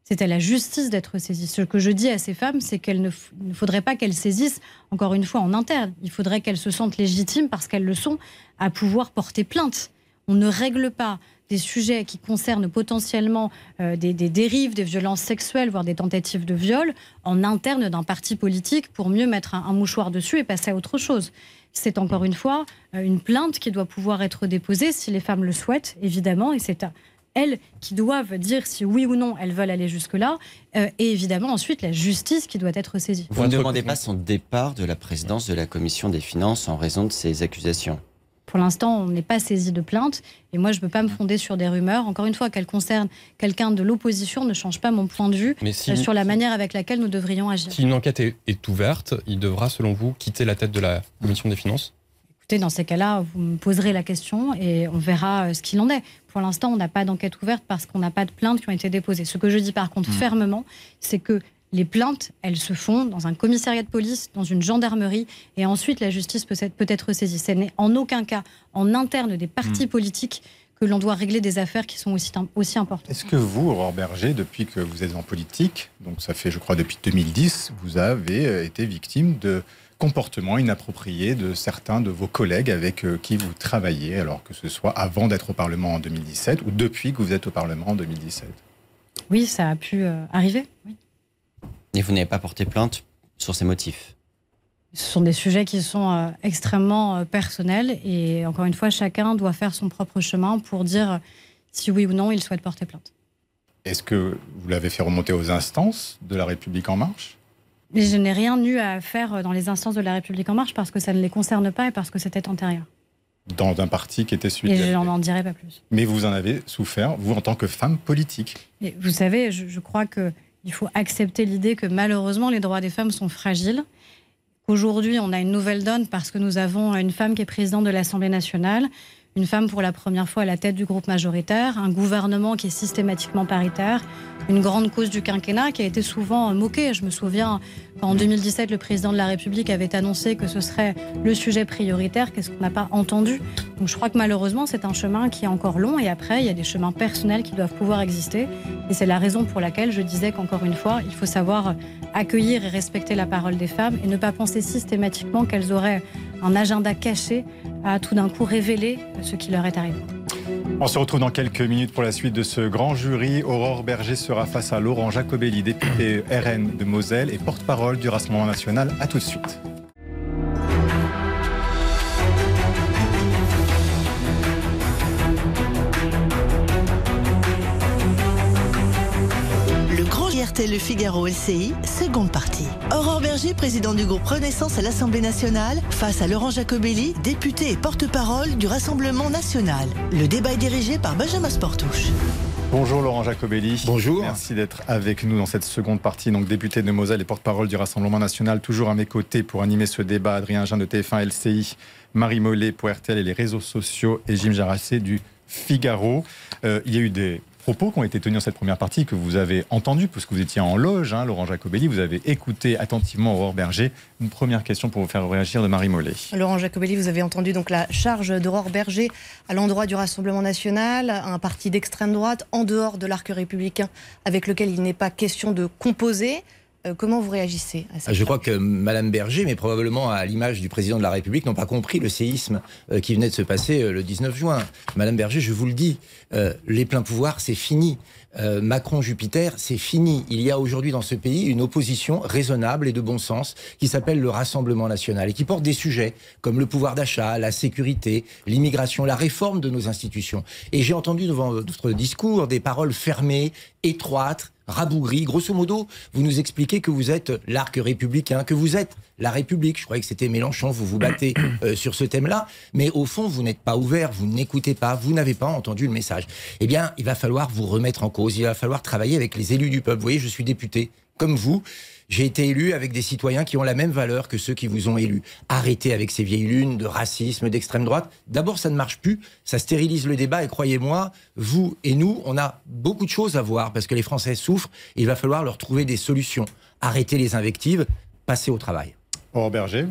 C'est à la justice d'être saisie. Ce que je dis à ces femmes, c'est qu'il ne, faudrait pas qu'elles saisissent, encore une fois, en interne. Il faudrait qu'elles se sentent légitimes, parce qu'elles le sont, à pouvoir porter plainte. On ne règle pas des sujets qui concernent potentiellement euh, des, dérives, des violences sexuelles, voire des tentatives de viol, en interne d'un parti politique pour mieux mettre un, mouchoir dessus et passer à autre chose. C'est encore une fois euh, une plainte qui doit pouvoir être déposée si les femmes le souhaitent, évidemment, et c'est elles qui doivent dire si oui ou non elles veulent aller jusque-là, euh, et évidemment ensuite la justice qui doit être saisie. Vous ne demandez pas son départ de la présidence de la commission des finances en raison de ces accusations? Pour l'instant, on n'est pas saisi de plainte. Et moi, je ne peux pas me fonder sur des rumeurs. Encore une fois, qu'elles concernent quelqu'un de l'opposition ne change pas mon point de vue euh, sur la manière avec laquelle nous devrions agir. Si une enquête est, est ouverte, il devra, selon vous, quitter la tête de la commission des finances? Écoutez, dans ces cas-là, vous me poserez la question et on verra euh, ce qu'il en est. Pour l'instant, on n'a pas d'enquête ouverte parce qu'on n'a pas de plaintes qui ont été déposées. Ce que je dis par contre mmh. fermement, c'est que les plaintes, elles se font dans un commissariat de police, dans une gendarmerie, et ensuite la justice peut être, peut être saisie. Ce n'est en aucun cas en interne des partis mmh. politiques que l'on doit régler des affaires qui sont aussi, aussi importantes. Est-ce que vous, Aurore Berger, depuis que vous êtes en politique, donc ça fait je crois depuis 2010, vous avez euh, été victime de comportements inappropriés de certains de vos collègues avec euh, qui vous travaillez, alors que ce soit avant d'être au Parlement en 2017 ou depuis que vous êtes au Parlement en 2017 Oui, ça a pu euh, arriver. Et vous n'avez pas porté plainte sur ces motifs? Ce sont des sujets qui sont euh, extrêmement personnels et encore une fois, chacun doit faire son propre chemin pour dire si oui ou non il souhaite porter plainte. Est-ce que vous l'avez fait remonter aux instances de la République en marche? Mais je n'ai rien eu à faire dans les instances de la République en marche parce que ça ne les concerne pas et parce que c'était antérieur. Dans un parti qui était celui Et je n'en dirai pas plus. Mais vous en avez souffert, vous, en tant que femme politique. vous savez, je, je crois qu'il faut accepter l'idée que malheureusement, les droits des femmes sont fragiles. Aujourd'hui, on a une nouvelle donne parce que nous avons une femme qui est présidente de l'Assemblée nationale, une femme pour la première fois à la tête du groupe majoritaire, un gouvernement qui est systématiquement paritaire, une grande cause du quinquennat qui a été souvent moquée. Je me souviens en 2017, le président de la République avait annoncé que ce serait le sujet prioritaire. Qu'est-ce qu'on n'a pas entendu? Donc je crois que malheureusement, c'est un chemin qui est encore long. Et après, il y a des chemins personnels qui doivent pouvoir exister. Et c'est la raison pour laquelle je disais qu'encore une fois, il faut savoir accueillir et respecter la parole des femmes et ne pas penser systématiquement qu'elles auraient un agenda caché à tout d'un coup révéler ce qui leur est arrivé. On se retrouve dans quelques minutes pour la suite de ce grand jury. Aurore Berger sera face à Laurent Jacobelli, député RN de Moselle et porte-parole du Rassemblement national. A tout de suite. Le Figaro LCI, seconde partie. Aurore Berger, président du groupe Renaissance à l'Assemblée nationale, face à Laurent Jacobelli, député et porte-parole du Rassemblement national. Le débat est dirigé par Benjamin Sportouche. Bonjour Laurent Jacobelli. Bonjour. Merci d'être avec nous dans cette seconde partie. Donc député de Moselle et porte-parole du Rassemblement national, toujours à mes côtés pour animer ce débat. Adrien Jean de TF1 LCI, Marie Mollet pour RTL et les réseaux sociaux et Jim Jarassé du Figaro. Euh, il y a eu des propos qui ont été tenus dans cette première partie que vous avez entendu, puisque vous étiez en loge, hein, Laurent Jacobelli, vous avez écouté attentivement Aurore Berger. Une première question pour vous faire réagir de Marie Mollet. Laurent Jacobelli, vous avez entendu donc la charge d'Aurore Berger à l'endroit du Rassemblement national, un parti d'extrême droite en dehors de l'arc républicain avec lequel il n'est pas question de composer. Euh, comment vous réagissez à ça Je crois que Madame Berger, mais probablement à l'image du président de la République, n'ont pas compris le séisme euh, qui venait de se passer euh, le 19 juin. Madame Berger, je vous le dis, les pleins pouvoirs, c'est fini. Macron-Jupiter, c'est fini. Il y a aujourd'hui dans ce pays une opposition raisonnable et de bon sens qui s'appelle le Rassemblement national et qui porte des sujets comme le pouvoir d'achat, la sécurité, l'immigration, la réforme de nos institutions. Et j'ai entendu devant votre discours des paroles fermées, étroites, rabougri. Grosso modo, vous nous expliquez que vous êtes l'arc républicain, que vous êtes la République. Je croyais que c'était Mélenchon, vous vous battez euh, sur ce thème-là. Mais au fond, vous n'êtes pas ouvert, vous n'écoutez pas, vous n'avez pas entendu le message. Eh bien, il va falloir vous remettre en cause, il va falloir travailler avec les élus du peuple. Vous voyez, je suis député, comme vous. J'ai été élu avec des citoyens qui ont la même valeur que ceux qui vous ont élu. Arrêtez avec ces vieilles lunes de racisme, d'extrême droite. D'abord, ça ne marche plus, ça stérilise le débat et croyez-moi, vous et nous, on a beaucoup de choses à voir parce que les Français souffrent il va falloir leur trouver des solutions. Arrêtez les invectives, passez au travail. Aurore Berger.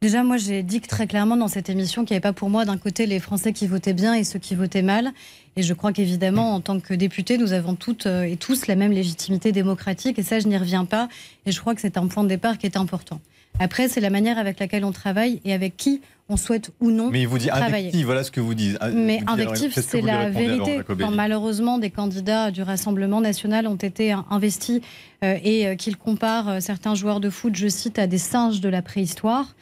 Déjà, moi, j'ai dit très clairement dans cette émission qu'il n'y avait pas pour moi d'un côté les Français qui votaient bien et ceux qui votaient mal. Et je crois qu'évidemment, en tant que député, nous avons toutes euh, et tous la même légitimité démocratique. Et ça, je n'y reviens pas. Et je crois que c'est un point de départ qui est important. Après, c'est la manière avec laquelle on travaille et avec qui on souhaite ou non Mais il vous dit travailler. voilà ce que vous dites. Mais invectif, c'est la vérité. Quand malheureusement des candidats du Rassemblement national ont été investis euh, et euh, qu'ils comparent certains joueurs de foot, je cite, à des singes de la préhistoire,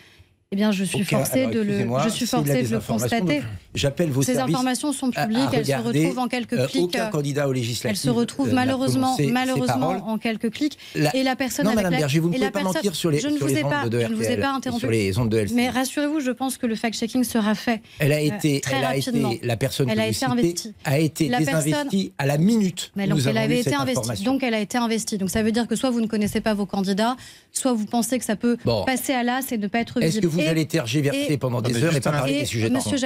eh bien, je suis forcé de le, je suis forcé de le constater. J'appelle vos Ces informations sont publiques, elles se retrouvent en quelques euh, clics. Aucun candidat aux législatives. Elles se retrouvent malheureusement, malheureusement en quelques clics. Et la personne non, avec Madame Berger, vous ne pouvez pas mentir sur les, je ne sur vous ai pas, de je ne vous ai pas interrompu. Sur les ondes de LCI. Mais rassurez-vous, je pense que le fact-checking sera fait. Elle a été, euh, très elle a rapidement. été la personne elle que a été investie. a été La désinvestie personne- à la minute. Mais donc nous elle avait été investie. Donc elle a été investie. Donc ça veut dire que soit vous ne connaissez pas vos candidats, soit vous pensez que ça peut passer à l'as et ne pas être Est-ce visible. que vous allez tergiverser pendant des heures et pas parler des sujets Monsieur de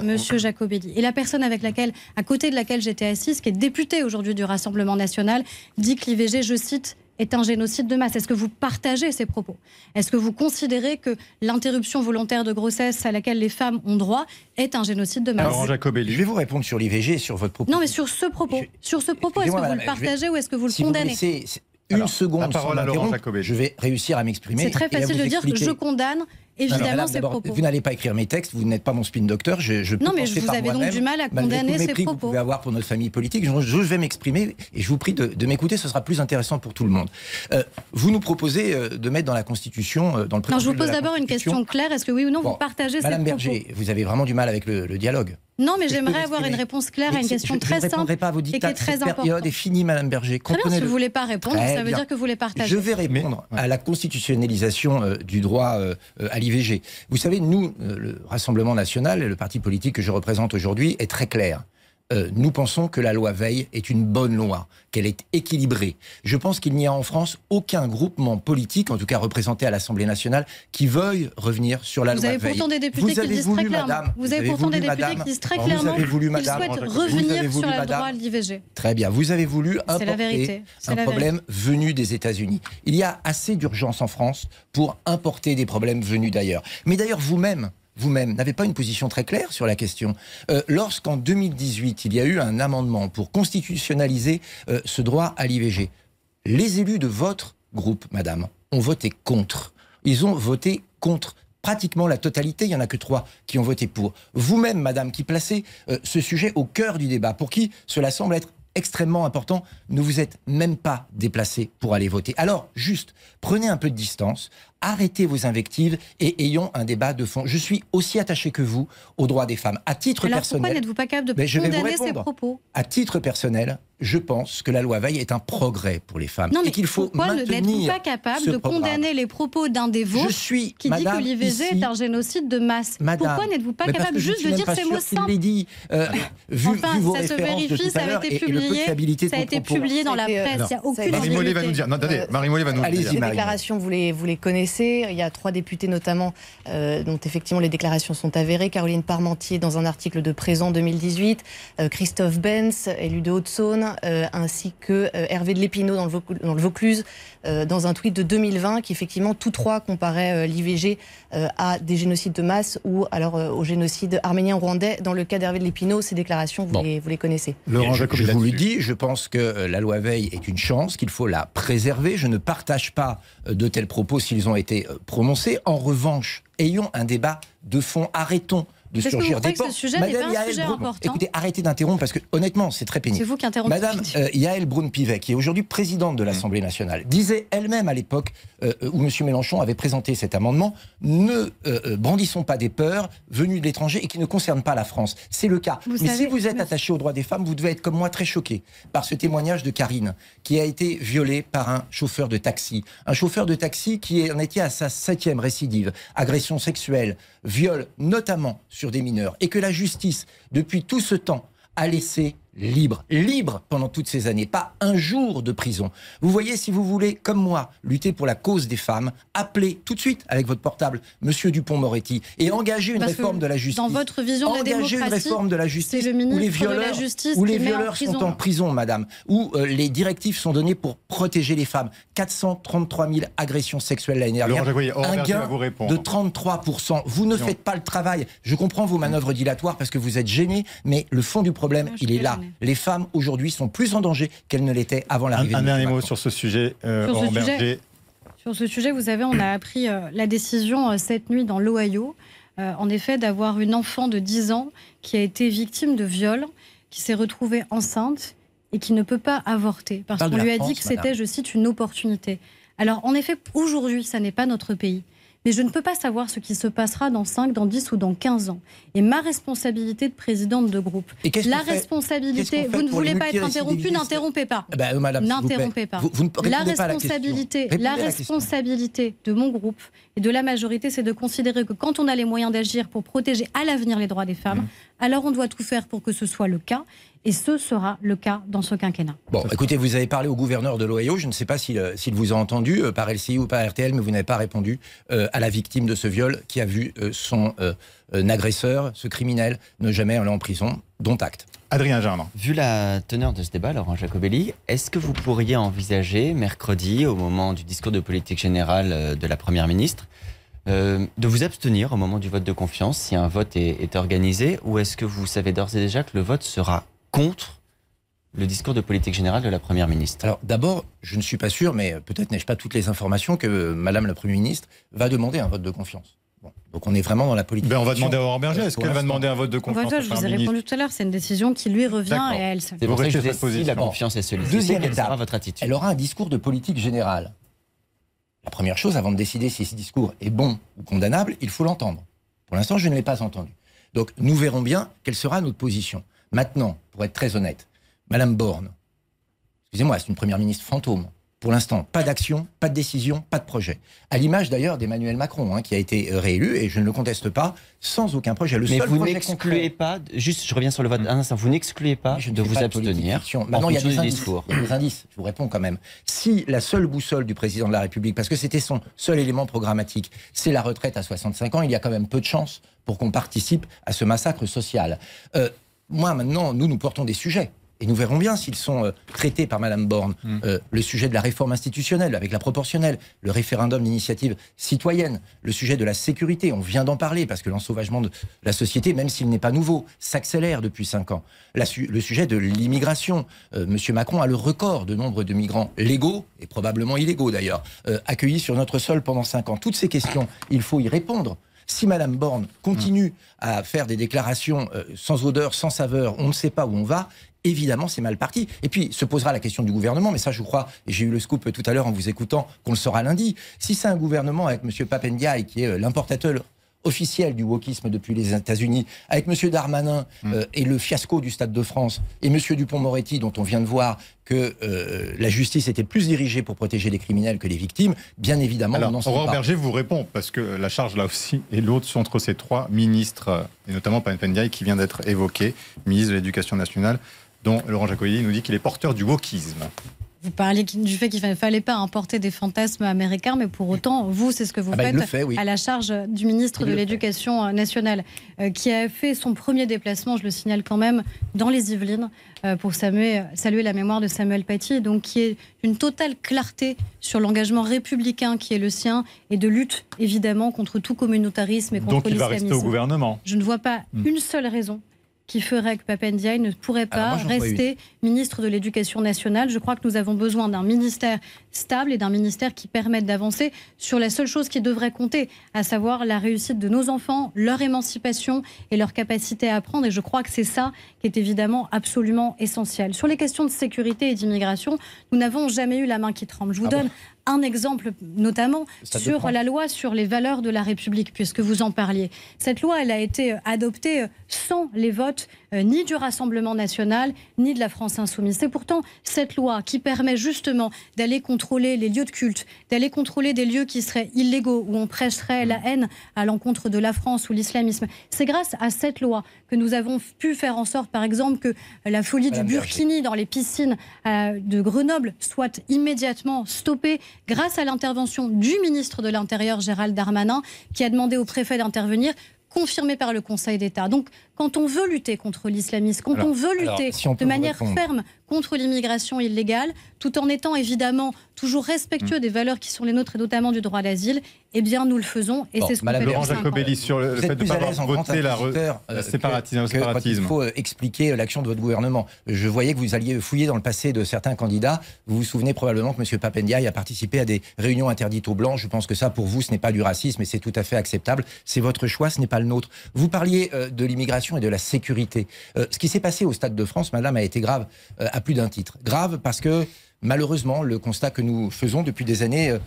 Monsieur Jacobelli, et la personne avec laquelle, à côté de laquelle j'étais assise, qui est députée aujourd'hui du Rassemblement national, dit que l'IVG, je cite, est un génocide de masse. Est-ce que vous partagez ces propos? Est-ce que vous considérez que l'interruption volontaire de grossesse à laquelle les femmes ont droit est un génocide de masse? Laurent Jacobelli. Je vais vous répondre sur l'IVG et sur votre propos. Non, mais sur ce propos, Je- sur ce propos, est-ce que vous le vais- partagez ou est-ce que vous le si vous condamnez? laissez une Alors, seconde la parole sans à Laurent je vais réussir à m'exprimer. C'est très et à facile vous de dire expliquer. je condamne Alors, évidemment madame, ces propos. Vous n'allez pas écrire mes textes, vous n'êtes pas mon spin docteur. Je, je peux Non, mais penser vous avez donc du mal à condamner ces mépris que propos. vous pouvez avoir pour notre famille politique. Je, je vais m'exprimer et je vous prie de, de m'écouter, ce sera plus intéressant pour tout le monde. Euh, vous nous proposez euh, de mettre dans la Constitution, euh, dans le Non, je vous pose d'abord une question claire. Est-ce que oui ou non Bon, vous partagez ces Madame propos Berger, vous avez vraiment du mal avec le, le dialogue. Non, mais j'aimerais avoir une réponse claire à une question je, très je simple pas à vos et qui est très importante. période est finie, Madame Berger. Très bien, si vous ne voulez pas répondre, Très ça veut bien. dire que vous les partagez. Je vais répondre à la constitutionnalisation euh, du droit euh, euh, à l'IVG. Vous savez, nous, euh, le Rassemblement national, et le parti politique que je représente aujourd'hui, est très clair. Euh, nous pensons que la loi Veil est une bonne loi, qu'elle est équilibrée. Je pense qu'il n'y a en France aucun groupement politique, en tout cas représenté à l'Assemblée nationale, qui veuille revenir sur la Vous loi avez Veil. pourtant des députés Vous qui le avez disent voulu, très clairement. vous avez avez pourtant des députés qui disent très vous clairement avez voulu, qu'ils souhaitent vous avez revenir voulu, sur la madame. droit à l'IVG. Très bien. Vous avez voulu la importer vérité. Un la problème venu des États-Unis. Il y a assez d'urgence en France pour importer des problèmes venus d'ailleurs. Mais d'ailleurs, vous-même, vous-même, n'avez pas une position très claire sur la question. Euh, Lorsqu'en 2018, il y a eu un amendement pour constitutionnaliser euh, ce droit à l'IVG, les élus de votre groupe, madame, ont voté contre. Ils ont voté contre pratiquement la totalité, il n'y en a que trois qui ont voté pour. Vous-même, madame, qui placez euh, ce sujet au cœur du débat, pour qui cela semble être extrêmement important, ne vous êtes même pas déplacé pour aller voter. Alors, juste, prenez un peu de distance, arrêtez vos invectives et ayons un débat de fond. Je suis aussi attaché que vous aux droits des femmes. À titre Alors personnel. pourquoi n'êtes-vous pas capable de condamner ces propos À titre personnel, je pense que la loi Veil est un progrès pour les femmes Non, mais et qu'il faut pourquoi ne- n'êtes-vous pas capable de programme. condamner les propos d'un des vôtres Je suis qui dit que l'IVG est un génocide de masse? Madame, Pourquoi n'êtes-vous pas capable juste de dire pas ces mots simples? dit. Euh, vu, Enfin, vu vos ça se vérifie, ça a été publié, ça a été propos. publié dans la été, presse, il n'y a aucune Marie Mollet va nous dire. Non, attendez, Euh, Marie Mollet va nous dire. Ces déclarations, vous les, vous Il y a trois députés notamment euh, dont effectivement les déclarations sont avérées. Caroline Parmentier dans un article de Présent 2018, euh, Christophe Benz, élu de Haute-Saône, euh, ainsi que euh, Hervé de Lépinaud dans le, Vaucl- dans le Vaucluse, euh, dans un tweet de 2020 qui effectivement tous trois comparaient euh, l'IVG euh, à des génocides de masse ou alors euh, au génocide arménien-rwandais. Dans le cas d'Hervé de Lépinaud, ces déclarations, vous, Bon. les, vous les connaissez. Laurent je, vous le dis, je pense que la loi Veil est une chance, qu'il faut la préserver. Je ne partage pas de tels propos s'ils ont été euh, prononcés. En revanche, ayons un débat de fond. Arrêtons de que vous que ce sujet Madame pas un Yael sujet important Écoutez, arrêtez d'interrompre parce que honnêtement, c'est très pénible. C'est vous qui interrompez. Madame euh, Yael Braun-Pivet, qui est aujourd'hui présidente de l'Assemblée nationale, disait elle-même à l'époque euh, où M. Mélenchon avait présenté cet amendement ne euh, euh, brandissons pas des peurs venues de l'étranger et qui ne concernent pas la France. C'est le cas. Vous Mais savez, si vous êtes mais- attaché aux droits des femmes, vous devez être comme moi très choqué par ce témoignage de Karine, qui a été violée par un chauffeur de taxi. Un chauffeur de taxi qui en était à sa septième récidive. Agression sexuelle, viol, notamment sur des mineurs. Et que la justice, depuis tout ce temps, a laissé libre, libre pendant toutes ces années, pas un jour de prison. Vous voyez, si vous voulez, comme moi, lutter pour la cause des femmes, appelez tout de suite avec votre portable Monsieur Dupont-Moretti et engagez une Parce réforme de la justice. Dans votre vision de la Engagez une démocratie, réforme de la justice le où les de violeurs, Justice où les qui met en violeurs sont prison. en prison, madame, où euh, les directives sont données pour protéger les femmes. 433 000 agressions sexuelles l'année dernière. Un gain vous de répondre. 33%. Vous ne Non. faites pas le travail. Je comprends vos manœuvres dilatoires parce que vous êtes gêné, mais le fond du problème, Non, il est là. Les femmes aujourd'hui sont plus en danger qu'elles ne l'étaient avant Un, l'arrivée un de dernier mot sur ce sujet, euh, Sur ce sujet. Berger. Sur ce sujet, vous savez, on a appris euh, la décision euh, cette nuit dans l'Ohio, euh, en effet, d'avoir une enfant de 10 ans qui a été victime de viol, qui s'est retrouvée enceinte et qui ne peut pas avorter. Parce qu'on lui a France, dit que c'était, je cite, une opportunité. Alors, en effet, aujourd'hui, ça n'est pas notre pays. Mais je ne peux pas savoir ce qui se passera dans 5, dans 10 ou dans 15 ans. Et ma responsabilité de présidente de groupe, Et la responsabilité, vous ne voulez pas être interrompu, n'interrompez pas. Eh ben, euh, madame, N'interrompez pas. Vous, vous ne La pas la responsabilité, la question. responsabilité de mon groupe et de la majorité, c'est de considérer que quand on a les moyens d'agir pour protéger à l'avenir les droits des femmes, Mmh. Alors on doit tout faire pour que ce soit le cas. Et ce sera le cas dans ce quinquennat. Bon, écoutez, vous avez parlé au gouverneur de l'Ohio. Je ne sais pas s'il euh, vous a entendu euh, par LCI ou par RTL, mais vous n'avez pas répondu euh, à la victime de ce viol qui a vu euh, son agresseur, ce criminel, ne jamais aller en prison, dont acte. Adrien Germain. Vu la teneur de ce débat, Laurent Jacobelli, est-ce que vous pourriez envisager, mercredi, au moment du discours de politique générale de la Première ministre, euh, de vous abstenir au moment du vote de confiance si un vote est, est organisé Ou est-ce que vous savez d'ores et déjà que le vote sera contre le discours de politique générale de la Première ministre? Alors d'abord, je ne suis pas sûr, mais peut-être n'ai-je pas toutes les informations que euh, Madame la Première ministre va demander un vote de confiance. Bon, donc on est vraiment dans la politique. Ben, on va demander à Aurore Berger. Est-ce qu'elle va demander un vote de confiance je vous ai répondu tout à l'heure, c'est une décision qui lui revient et à elle. C'est Vous pour ça que je cette si la confiance est sollicitée, Deuxième quelle étape. sera votre attitude? Elle aura un discours de politique générale. La première chose, avant de décider si ce discours est bon ou condamnable, il faut l'entendre. Pour l'instant, je ne l'ai pas entendu. Donc, nous verrons bien quelle sera notre position. Maintenant, pour être très honnête, Madame Borne, excusez-moi, c'est une première ministre fantôme. Pour l'instant, pas d'action, pas de décision, pas de projet. À l'image d'ailleurs d'Emmanuel Macron, hein, qui a été euh, réélu, et je ne le conteste pas, sans aucun projet. Le Mais seul vous n'excluez pas, juste je reviens sur le vote un instant, vous n'excluez pas je de vous pas abstenir Maintenant, il y a fonction des du indices. discours. Il y a des indices. Je vous réponds quand même. Si la seule boussole du président de la République, parce que c'était son seul élément programmatique, c'est la retraite à 65 ans, il y a quand même peu de chances pour qu'on participe à ce massacre social. Euh, moi, maintenant, nous, nous portons des sujets. Et nous verrons bien s'ils sont euh, traités par Madame Borne. Euh, le sujet de la réforme institutionnelle avec la proportionnelle, le référendum d'initiative citoyenne, le sujet de la sécurité, on vient d'en parler parce que l'ensauvagement de la société, même s'il n'est pas nouveau, s'accélère depuis cinq ans. La le sujet de l'immigration, euh, Monsieur Macron a le record de nombre de migrants légaux, et probablement illégaux d'ailleurs, euh, accueillis sur notre sol pendant cinq ans. Toutes ces questions, il faut y répondre. Si Madame Borne continue à faire des déclarations sans odeur, sans saveur, on ne sait pas où on va, évidemment, c'est mal parti. Et puis, se posera la question du gouvernement, mais ça, je crois, et j'ai eu le scoop tout à l'heure en vous écoutant, qu'on le saura lundi. Si c'est un gouvernement avec M. Papendiaï, qui est euh, l'importateur officiel du wokisme depuis les États-Unis, avec M. Darmanin Mm. euh, et le fiasco du Stade de France, et M. Dupont-Moretti, dont on vient de voir que euh, la justice était plus dirigée pour protéger les criminels que les victimes, bien évidemment, on n'en Aurore pas. Berger vous répond, parce que la charge là aussi est lourde entre ces trois ministres, et notamment Papendiaï qui vient d'être évoqué, ministre de l'Éducation nationale, dont Laurent Jacobelli nous dit qu'il est porteur du wokisme. Vous parliez du fait qu'il ne fallait pas importer des fantasmes américains, mais pour autant, vous, c'est ce que vous Ah bah, faites le fait, oui. à la charge du ministre Il de l'Éducation nationale, euh, qui a fait son premier déplacement, je le signale quand même, dans les Yvelines, euh, pour saluer, saluer la mémoire de Samuel Paty, donc qui est une totale clarté sur l'engagement républicain qui est le sien, et de lutte, évidemment, contre tout communautarisme et contre Donc il va rester au l'islamisme. gouvernement. Je ne vois pas Hmm. une seule raison qui ferait que Papendiaï ne pourrait pas moi, rester ministre de l'Éducation nationale. Je crois que nous avons besoin d'un ministère stable et d'un ministère qui permette d'avancer sur la seule chose qui devrait compter, à savoir la réussite de nos enfants, leur émancipation et leur capacité à apprendre. Et je crois que c'est ça qui est évidemment absolument essentiel. Sur les questions de sécurité et d'immigration, nous n'avons jamais eu la main qui tremble. Je vous Ah donne un exemple, notamment sur la loi sur les valeurs de la République, puisque vous en parliez. Cette loi, elle a été adoptée sans les votes ni du Rassemblement national, ni de la France insoumise. C'est pourtant cette loi qui permet justement d'aller contrôler les lieux de culte, d'aller contrôler des lieux qui seraient illégaux, où on prêcherait la haine à l'encontre de la France ou l'islamisme. C'est grâce à cette loi que nous avons pu faire en sorte, par exemple, que la folie Madame du Berger. burkini dans les piscines euh, de Grenoble soit immédiatement stoppée grâce à l'intervention du ministre de l'Intérieur, Gérald Darmanin, qui a demandé au préfet d'intervenir confirmé par le Conseil d'État. Donc, quand on veut lutter contre l'islamisme, quand Alors- on veut alors, lutter si on de manière répondre. ferme contre l'immigration illégale, tout en étant évidemment toujours respectueux Mm. des valeurs qui sont les nôtres et notamment du droit d'asile, eh bien, nous le faisons et Bon, c'est ce qu'on Madame fait Laurent. Jacobelli sur le, fait de ne pas à avoir voté la le euh, séparatisme. le que- que il faut expliquer l'action de votre gouvernement. Je voyais que vous alliez fouiller dans le passé de certains candidats. Vous vous souvenez probablement que M. Papendiaï a participé à des réunions interdites aux Blancs. Je pense que ça, pour vous, ce n'est pas du racisme et c'est tout à fait acceptable. C'est votre choix, ce n'est pas le nôtre. Vous parliez euh, de l'immigration et de la sécurité. Euh, ce qui s'est passé au Stade de France, madame, a été grave euh, à plus d'un titre. Grave parce que malheureusement, le constat que nous faisons depuis des années euh,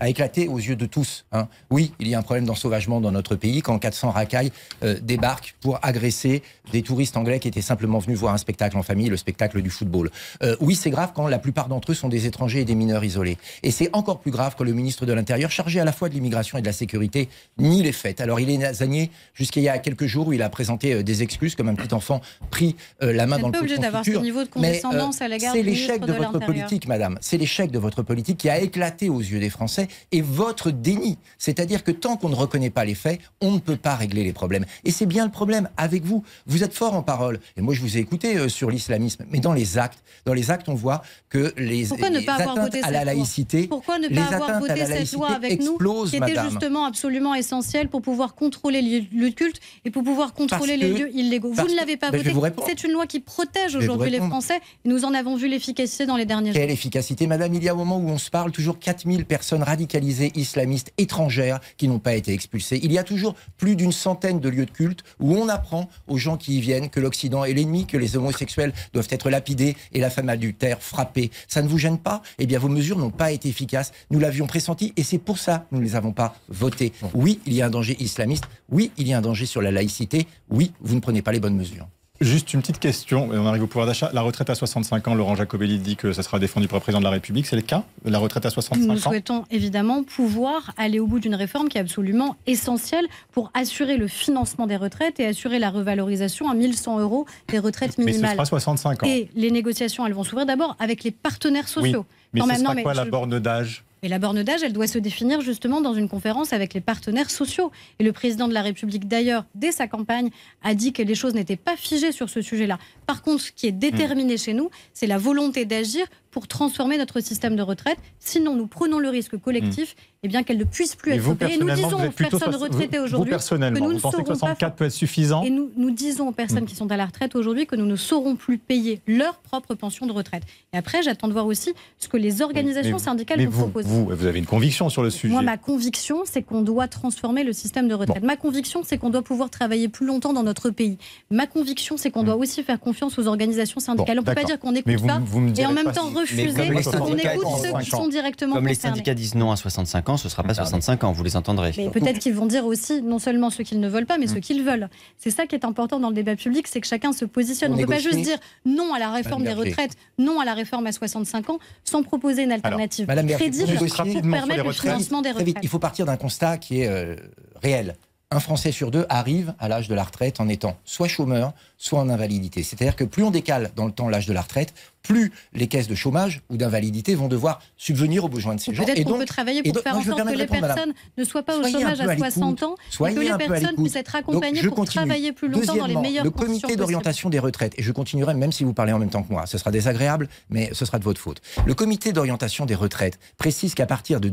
a éclaté aux yeux de tous. hein. Oui, il y a un problème d'ensauvagement dans notre pays quand 400 racailles euh, débarquent pour agresser des touristes anglais qui étaient simplement venus voir un spectacle en famille, le spectacle du football. Euh, oui, c'est grave quand la plupart d'entre eux sont des étrangers et des mineurs isolés. Et c'est encore plus grave quand le ministre de l'Intérieur, chargé à la fois de l'immigration et de la sécurité, nie les faits. Alors il est nasigné jusqu'il y a quelques jours où il a présenté des excuses comme un petit enfant pris euh, la main dans le pot de d'avoir ce niveau de Mais, condescendance à l'égard c'est l'échec de de votre l'Intérieur. Politique, madame. C'est l'échec de votre politique qui a éclaté aux yeux des Français et votre déni. C'est-à-dire que tant qu'on ne reconnaît pas les faits, on ne peut pas régler les problèmes. Et c'est bien le problème avec vous. Vous êtes fort en parole. Et moi, je vous ai écouté euh, sur l'islamisme. Mais dans les actes, dans les actes, on voit que les, Pourquoi ne les pas avoir atteintes voté à la laïcité, Pourquoi ne les pas avoir voté la cette loi avec nous, qui était justement absolument essentielle pour pouvoir contrôler de culte et pour pouvoir contrôler Parce les que- lieux illégaux Vous ne l'avez pas Ben, je vais voté. vous répondre. C'est une loi qui protège aujourd'hui les. Français nous en avons vu l'efficacité dans les derniers jours. Quelle efficacité, madame Il y a un moment où on se parle, toujours 4000 personnes radicalisées islamistes étrangères qui n'ont pas été expulsées. Il y a toujours plus d'une centaine de lieux de culte où on apprend aux gens qui y viennent que l'Occident est l'ennemi, que les homosexuels doivent être lapidés et la femme adultère frappée. Ça ne vous gêne pas? Eh bien, vos mesures n'ont pas été efficaces. Nous l'avions pressenti et c'est pour ça que nous ne les avons pas votées. Oui, il y a un danger islamiste. Oui, il y a un danger sur la laïcité. Oui, vous ne prenez pas les bonnes mesures. Juste une petite question, on arrive au pouvoir d'achat. La retraite à 65 ans, Laurent Jacobelli dit que ça sera défendu par le président de la République. C'est le cas La retraite à Nous 65 ans souhaitons évidemment pouvoir aller au bout d'une réforme qui est absolument essentielle pour assurer le financement des retraites et assurer la revalorisation à 1100 euros des retraites Mais ce minimales. sera 65 ans. Et les négociations, elles vont s'ouvrir d'abord avec les partenaires oui, sociaux. mais Quand ce même, sera non, mais quoi la borne d'âge Et la borne d'âge, elle doit se définir justement dans une conférence avec les partenaires sociaux. Et le président de la République, d'ailleurs, dès sa campagne, a dit que les choses n'étaient pas figées sur ce sujet-là. Par contre, ce qui est déterminé chez nous, c'est la volonté d'agir pour transformer notre système de retraite. Sinon, nous prenons le risque collectif eh bien qu'elle ne puisse plus Et être vous, payée. Et nous disons aux personnes retraitées aujourd'hui que nous ne vous pensez que saurons pas 64 peut être suffisant? Et nous, nous disons aux personnes Mm. qui sont à la retraite aujourd'hui que nous ne saurons plus payer leur propre pension de retraite. Et après, j'attends de voir aussi ce que les organisations Mais- syndicales mais nous vous, proposent. vous, vous avez une conviction sur le sujet. Moi, ma conviction, c'est qu'on doit transformer le système de retraite. Ma conviction, c'est qu'on doit pouvoir travailler plus longtemps dans notre pays. Ma conviction, c'est qu'on doit aussi faire confiance aux organisations syndicales. Bon, on ne peut pas dire qu'on n'écoute pas et en même temps refuser comme les qu'on syndicats écoute disent ceux qui 65 sont directement Comme les syndicats disent non à 65 ans, ce ne sera pas 65 ans, vous les entendrez. Mais peut-être qu'ils vont dire aussi non seulement ce qu'ils ne veulent pas, mais ce qu'ils veulent. C'est ça qui est important dans le débat public, c'est que chacun se positionne. On ne peut pas juste dire non à la réforme des retraites, non à la réforme à 65 ans, sans proposer une alternative crédible pour permettre le financement des retraites. il faut partir d'un constat qui est euh, réel. Un Français sur deux arrive à l'âge de la retraite en étant soit chômeur, soit en invalidité. C'est-à-dire que plus on décale dans le temps l'âge de la retraite, plus les caisses de chômage ou d'invalidité vont devoir subvenir aux besoins de ces gens. Peut-être Et qu'on peut travailler pour faire en sorte que les personnes ne soient pas au chômage à à 60 ans et que les personnes puissent être accompagnées pour travailler plus longtemps dans les meilleures le conditions comité possibles. d'orientation des retraites, et je continuerai même si vous parlez en même temps que moi, ce sera désagréable, mais ce sera de votre faute. Le comité d'orientation des retraites précise qu'à partir de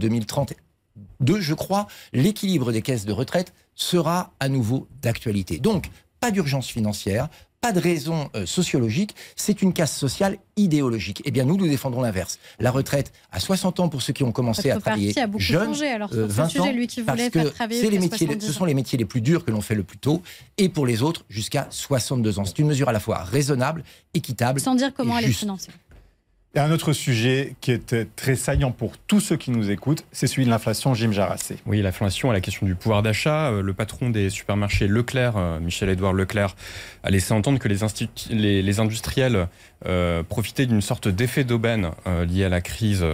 2032, je crois, l'équilibre des caisses de retraite sera à nouveau d'actualité. Donc, pas d'urgence financière, pas de raison euh, sociologique, c'est une casse sociale idéologique. Eh bien, nous, nous défendrons l'inverse. La retraite à 60 ans pour ceux qui ont commencé Votre à travailler a beaucoup jeunes, changé alors euh, sur 20 ce sujet, ans, lui qui parce que c'est les métiers, 70 ce sont les métiers les plus durs que l'on fait le plus tôt, et pour les autres jusqu'à 62 ans. C'est une mesure à la fois raisonnable, équitable. sans dire comment et elle est financée. Et un autre sujet qui est très saillant pour tous ceux qui nous écoutent, c'est celui de l'inflation, Jim Jarassé. Oui, l'inflation à la question du pouvoir d'achat. euh, Le patron des supermarchés Leclerc, euh, Michel-Édouard Leclerc, a laissé entendre que les, institu- les- les industriels euh, profitaient d'une sorte d'effet d'aubaine euh, lié à la crise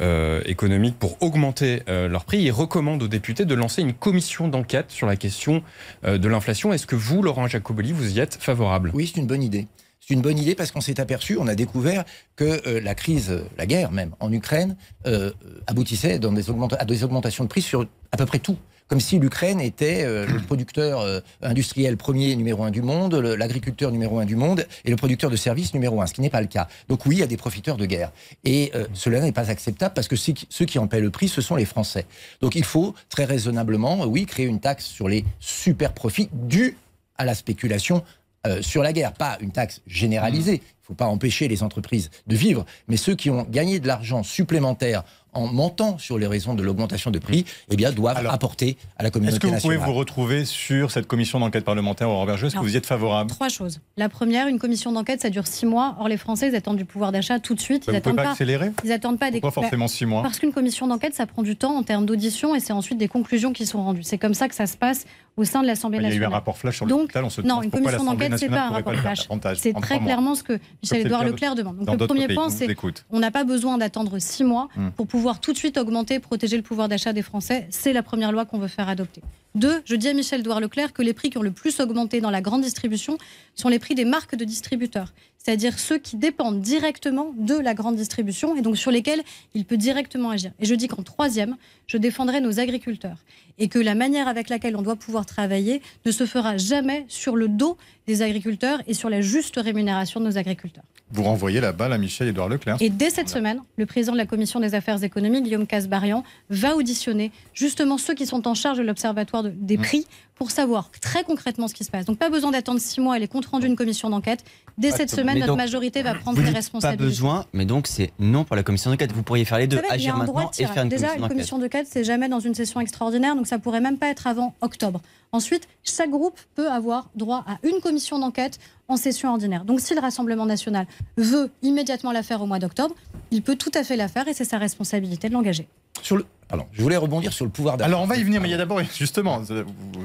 euh, économique pour augmenter euh, leurs prix. Il recommande aux députés de lancer une commission d'enquête sur la question euh, de l'inflation. Est-ce que vous, Laurent Jacoboli, vous y êtes favorable? Oui, c'est une bonne idée. C'est une bonne idée parce qu'on s'est aperçu, on a découvert que euh, la crise, euh, la guerre même en Ukraine, euh, aboutissait à des augmentations de prix sur à peu près tout. Comme si l'Ukraine était le producteur industriel premier numéro un du monde, l'agriculteur numéro un du monde et le producteur de services numéro un, ce qui n'est pas le cas. Donc oui, il y a des profiteurs de guerre. Et cela n'est pas acceptable parce que ceux qui, en paient le prix, ce sont les Français. Donc il faut très raisonnablement, oui, créer une taxe sur les super profits dus à la spéculation euh, sur la guerre, pas une taxe généralisée. Il ne faut pas empêcher les entreprises de vivre, mais ceux qui ont gagné de l'argent supplémentaire en mentant sur les raisons de l'augmentation de prix, eh bien, doivent Alors, apporter à la Est-ce communauté que vous pouvez nationale. vous retrouver sur cette commission d'enquête parlementaire, Aurore Berger Est-ce que vous y êtes favorable? Trois choses. La première, une commission d'enquête, ça dure six mois. Or, les Français, ils attendent du pouvoir d'achat tout de suite. Ils Vous ne pouvez attendent pas pas. accélérer? Ils attendent pas des. Pourquoi forcément six mois? Parce qu'une commission d'enquête, ça prend du temps en termes d'audition et c'est ensuite des conclusions qui sont rendues. C'est comme ça que ça se passe au sein de l'Assemblée Il y a eu un nationale. rapport flash sur Donc, l'hôpital, on se Non, une commission d'enquête, c'est pas nationale un rapport le flash. C'est très clairement ce que Michel c'est le Édouard cas de- Leclerc demande. Donc le premier point, c'est on n'a pas besoin d'attendre six mois Hmm. pour pouvoir tout de suite augmenter, protéger le pouvoir d'achat des Français. C'est la première loi qu'on veut faire adopter. Deux, je dis à Michel Édouard Leclerc que les prix qui ont le plus augmenté dans la grande distribution sont les prix des marques de distributeurs, c'est-à-dire ceux qui dépendent directement de la grande distribution et donc sur lesquels il peut directement agir. Et je dis qu'en troisième, je défendrai nos agriculteurs et que la manière avec laquelle on doit pouvoir travailler ne se fera jamais sur le dos des agriculteurs et sur la juste rémunération de nos agriculteurs. Vous renvoyez la balle à Michel-Édouard Leclerc. Et dès cette semaine, le président de la Commission des affaires économiques, Guillaume Casbarian, va auditionner justement ceux qui sont en charge de l'Observatoire de- des prix pour savoir très concrètement ce qui se passe. Donc pas besoin d'attendre six mois et les comptes rendus d'une commission d'enquête. Dès cette semaine, Mais notre donc, majorité va prendre ses dites pas responsabilités. besoin, mais donc c'est non pour la commission d'enquête. Vous pourriez faire les deux, agir maintenant de et faire une Déjà, commission une d'enquête. commission d'enquête, c'est jamais dans une session extraordinaire, donc ça pourrait même pas être avant octobre. Ensuite, chaque groupe peut avoir droit à une commission d'enquête en session ordinaire. Donc si le Rassemblement national veut immédiatement la faire au mois d'octobre, il peut tout à fait la faire et c'est sa responsabilité de l'engager. Sur le... Pardon, je voulais rebondir sur le pouvoir d'achat. Alors on va y venir, mais il y a d'abord, justement,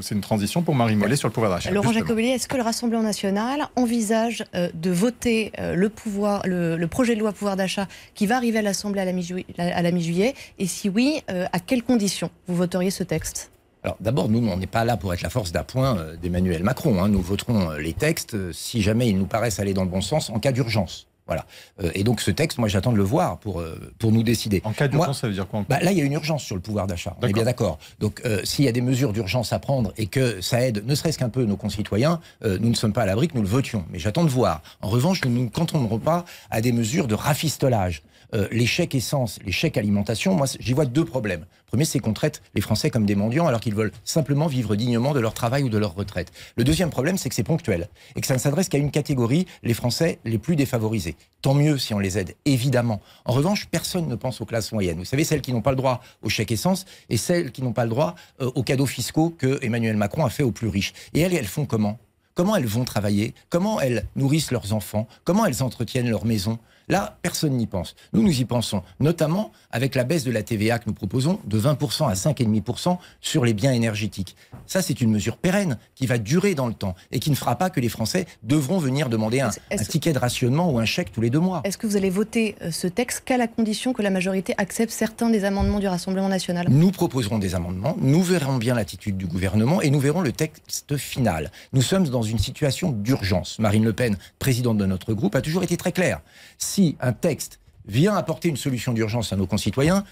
c'est une transition pour Marie Mollet sur le pouvoir d'achat. Laurent. Jacobelli, est-ce que le Rassemblement national envisage euh, de voter euh, le, pouvoir, le, le projet de loi pouvoir d'achat qui va arriver à l'Assemblée à la mi-juillet à la mi-juillet? Et si oui, euh, à quelles conditions? Vous voteriez ce texte? Alors d'abord, nous, on n'est pas là pour être la force d'appoint euh, d'Emmanuel Macron. hein. Nous voterons euh, les textes euh, si jamais ils nous paraissent aller dans le bon sens en cas d'urgence. Voilà. Euh, et donc ce texte, moi j'attends de le voir pour, euh, pour nous décider. En cas d'urgence, ça veut dire quoi Bah, là, il y a une urgence sur le pouvoir d'achat. On est bien d'accord. Donc, euh, s'il y a des mesures d'urgence à prendre et que ça aide, ne serait-ce qu'un peu, nos concitoyens, euh, nous ne sommes pas à l'abri que nous le votions. Mais j'attends de voir. En revanche, nous ne nous cantonnerons pas à des mesures de rafistolage. Euh, les chèques essence, les chèques alimentation, moi, j'y vois deux problèmes. Premier, c'est qu'on traite les Français comme des mendiants alors qu'ils veulent simplement vivre dignement de leur travail ou de leur retraite. Le deuxième problème, c'est que c'est ponctuel et que ça ne s'adresse qu'à une catégorie, les Français les plus défavorisés. Tant mieux si on les aide, évidemment. En revanche, personne ne pense aux classes moyennes. Vous savez, celles qui n'ont pas le droit au chèque essence et celles qui n'ont pas le droit euh, aux cadeaux fiscaux que Emmanuel Macron a fait aux plus riches. Et elles, elles font comment? Comment elles vont travailler? Comment elles nourrissent leurs enfants? Comment elles entretiennent leur maison? Là, personne n'y pense. Nous, nous y pensons, notamment avec la baisse de la TVA que nous proposons de 20% à 5,5% sur les biens énergétiques. Ça, c'est une mesure pérenne qui va durer dans le temps et qui ne fera pas que les Français devront venir demander un, ticket de rationnement ou un chèque tous les deux mois. Est-ce que vous allez voter euh, ce texte qu'à la condition que la majorité accepte certains des amendements du Rassemblement national? Nous proposerons des amendements, nous verrons bien l'attitude du gouvernement et nous verrons le texte final. Nous sommes dans une situation d'urgence. Marine Le Pen, présidente de notre groupe, a toujours été très claire. Si un texte vient apporter une solution d'urgence à nos concitoyens,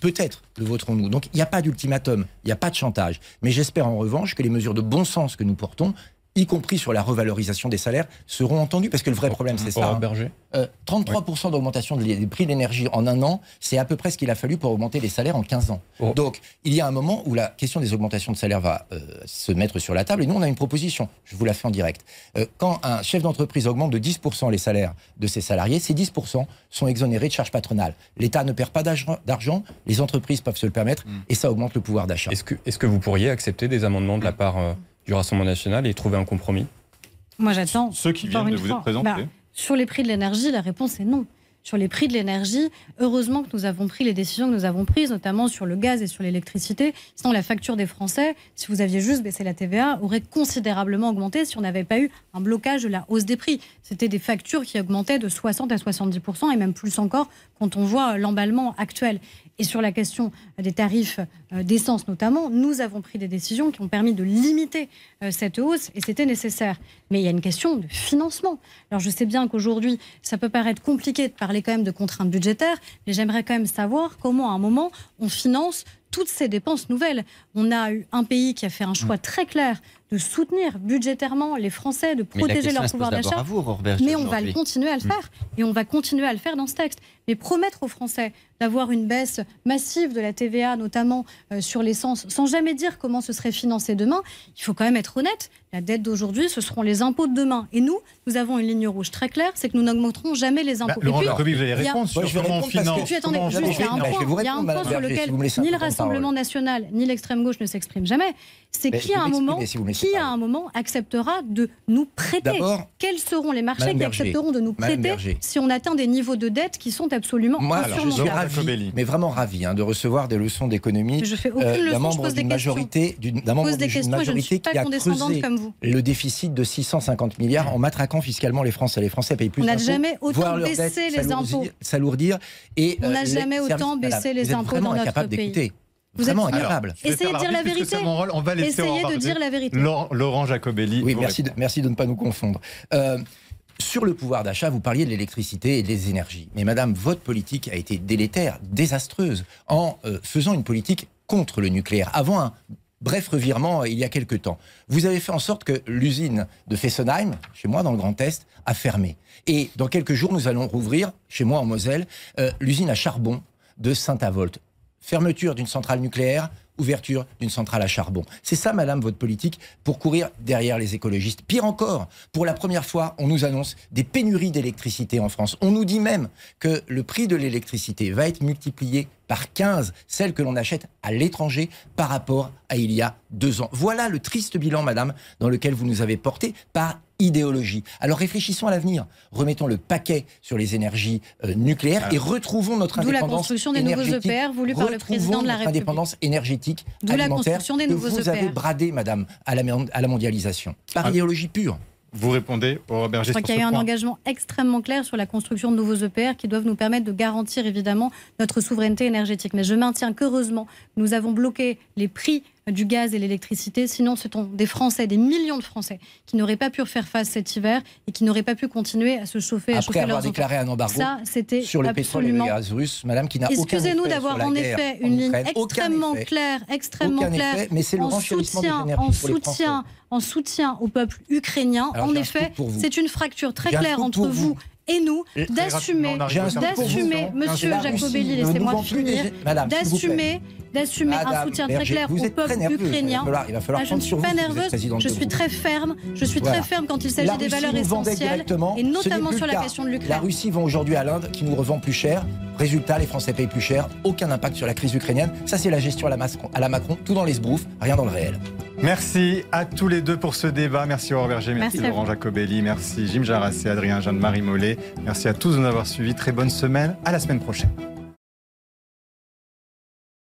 peut-être le voterons-nous. Donc il n'y a pas d'ultimatum, il n'y a pas de chantage. Mais j'espère en revanche que les mesures de bon sens que nous portons, y compris sur la revalorisation des salaires, seront entendues. Parce que le vrai problème, c'est ça. Hein. Berger. Euh, 33% d'augmentation des prix de l'énergie en un an, c'est à peu près ce qu'il a fallu pour augmenter les salaires en 15 ans. Oh. Donc, il y a un moment où la question des augmentations de salaire va euh, se mettre sur la table, et nous, on a une proposition, je vous la fais en direct. Euh, quand un chef d'entreprise augmente de 10% les salaires de ses salariés, ces 10% sont exonérés de charges patronales. L'État ne perd pas d'argent- les entreprises peuvent se le permettre, et ça augmente le pouvoir d'achat. Est-ce que, vous pourriez accepter des amendements de la part euh, du Rassemblement national et trouver un compromis Moi, j'attends. Ceux qui viennent de vous fois, être présentés. bah, sur les prix de l'énergie, la réponse est non. Sur les prix de l'énergie, heureusement que nous avons pris les décisions que nous avons prises, notamment sur le gaz et sur l'électricité. Sinon, la facture des Français, si vous aviez juste baissé la TVA, aurait considérablement augmenté si on n'avait pas eu un blocage de la hausse des prix. C'était des factures qui augmentaient de 60 à 70% et même plus encore quand on voit l'emballement actuel. Et sur la question des tarifs euh, d'essence notamment, nous avons pris des décisions qui ont permis de limiter euh, cette hausse et c'était nécessaire. Mais il y a une question de financement. Alors je sais bien qu'aujourd'hui, ça peut paraître compliqué de parler quand même de contraintes budgétaires, mais j'aimerais quand même savoir comment à un moment on finance toutes ces dépenses nouvelles. On a eu un pays qui a fait un choix très clair de soutenir budgétairement les Français, de protéger leur pouvoir d'achat. Mais on va le continuer à le faire. Et on va continuer à le faire dans ce texte. Mais promettre aux Français d'avoir une baisse massive de la TVA, notamment euh, sur l'essence, sans jamais dire comment ce serait financé demain, il faut quand même être honnête. La dette d'aujourd'hui, ce seront les impôts de demain. Et nous, nous avons une ligne rouge très claire, c'est que nous n'augmenterons jamais les Bah, impôts. Laurent Et puis, Jacobi, vous allez il y a- répondre sur comment on finance. puis attendez, juste, il y a un point, sur lequel ni le Rassemblement parole. national, ni l'extrême gauche ne s'expriment jamais. C'est qui à un moment, si qui à un moment acceptera de nous prêter Quels seront les marchés Madame qui Berger, accepteront de nous prêter si on atteint des niveaux de dette qui sont absolument moi, je suis ravi, mais vraiment ravi hein, de recevoir des leçons d'économie Je fais aucune euh, d'un membre d'une majorité, d'une- majorité qui a condescendante creusé comme vous. le déficit de 650 milliards en matraquant fiscalement les Français. Les Français payent plus On n'a jamais autant baissé les impôts. S'alourdir et On n'a euh, les jamais autant baissé les impôts dans notre pays. Vous êtes Vraiment fou. incapable. Essayez de dire la vérité. c'est mon rôle. On va laisser Essayez de dire la vérité. Laurent, Laurent Jacobelli. Oui, merci de, répond. merci de ne pas nous confondre. Euh, sur le pouvoir d'achat, vous parliez de l'électricité et des énergies. Mais madame, votre politique a été délétère, désastreuse, en euh, faisant une politique contre le nucléaire. Avant un bref revirement euh, il y a quelque temps. Vous avez fait en sorte que l'usine de Fessenheim, chez moi dans le Grand Est, a fermé. Et dans quelques jours, nous allons rouvrir, chez moi en Moselle, euh, l'usine à charbon de Saint-Avold. Fermeture d'une centrale nucléaire, ouverture d'une centrale à charbon. C'est ça, madame, votre politique pour courir derrière les écologistes. Pire encore, pour la première fois, on nous annonce des pénuries d'électricité en France. On nous dit même que le prix de l'électricité va être multiplié par 15, celle que l'on achète à l'étranger par rapport à il y a deux ans. Voilà le triste bilan, madame, dans lequel vous nous avez porté par idéologie. Alors réfléchissons à l'avenir. Remettons le paquet sur les énergies euh, nucléaires et retrouvons notre D'où la indépendance construction des nouveaux énergétique. EPR voulus par le président de la République. indépendance énergétique D'où la alimentaire construction des que nouveaux vous EPR. avez bradé, madame, à la, à la mondialisation. Par Ah. idéologie pure. Vous répondez, Aurore Berger, Je crois qu'il y a eu un point. engagement extrêmement clair sur la construction de nouveaux EPR qui doivent nous permettre de garantir évidemment notre souveraineté énergétique. Mais je maintiens qu'heureusement, nous avons bloqué les prix du gaz et l'électricité. Sinon, ce sont des Français, des millions de Français, qui n'auraient pas pu faire face cet hiver et qui n'auraient pas pu continuer à se chauffer, à Après chauffer avoir leurs déclaré enfants. un embargo Ça, c'était sur le pétrole et le gaz russe, madame, qui n'a aucun effet Excusez-nous sur d'avoir la en effet en une ligne extrêmement claire, extrêmement Aucun claire, effet, mais c'est le en soutien, en soutien, en soutien au peuple ukrainien. Alors, en effet, c'est une fracture très claire entre vous vous. et nous, d'assumer, d'assumer, Monsieur Jacobelli, laissez-moi finir, d'assumer, d'assumer un soutien très clair au peuple nerveuse. Il va ukrainien. falloir, il va falloir Ah, je ne suis pas nerveuse, je suis très ferme, je suis Voilà. très ferme quand il s'agit La des valeurs essentielles et notamment sur la cas. question de La l'Ukraine. Russie vend aujourd'hui à l'Inde qui nous revend plus cher. Résultat, les Français payent plus cher. Aucun impact sur la crise ukrainienne. Ça, c'est la gestion à la, Macron, à la Macron, tout dans les sbroufs, rien dans le réel. Merci à tous les deux pour ce débat. Merci Aurore Berger, merci, Merci à Laurent. Jacobelli, merci Jim Jarras et Adrien Jeanne-Marie Mollet. Merci à tous de nous avoir suivis. Très bonne semaine. À la semaine prochaine.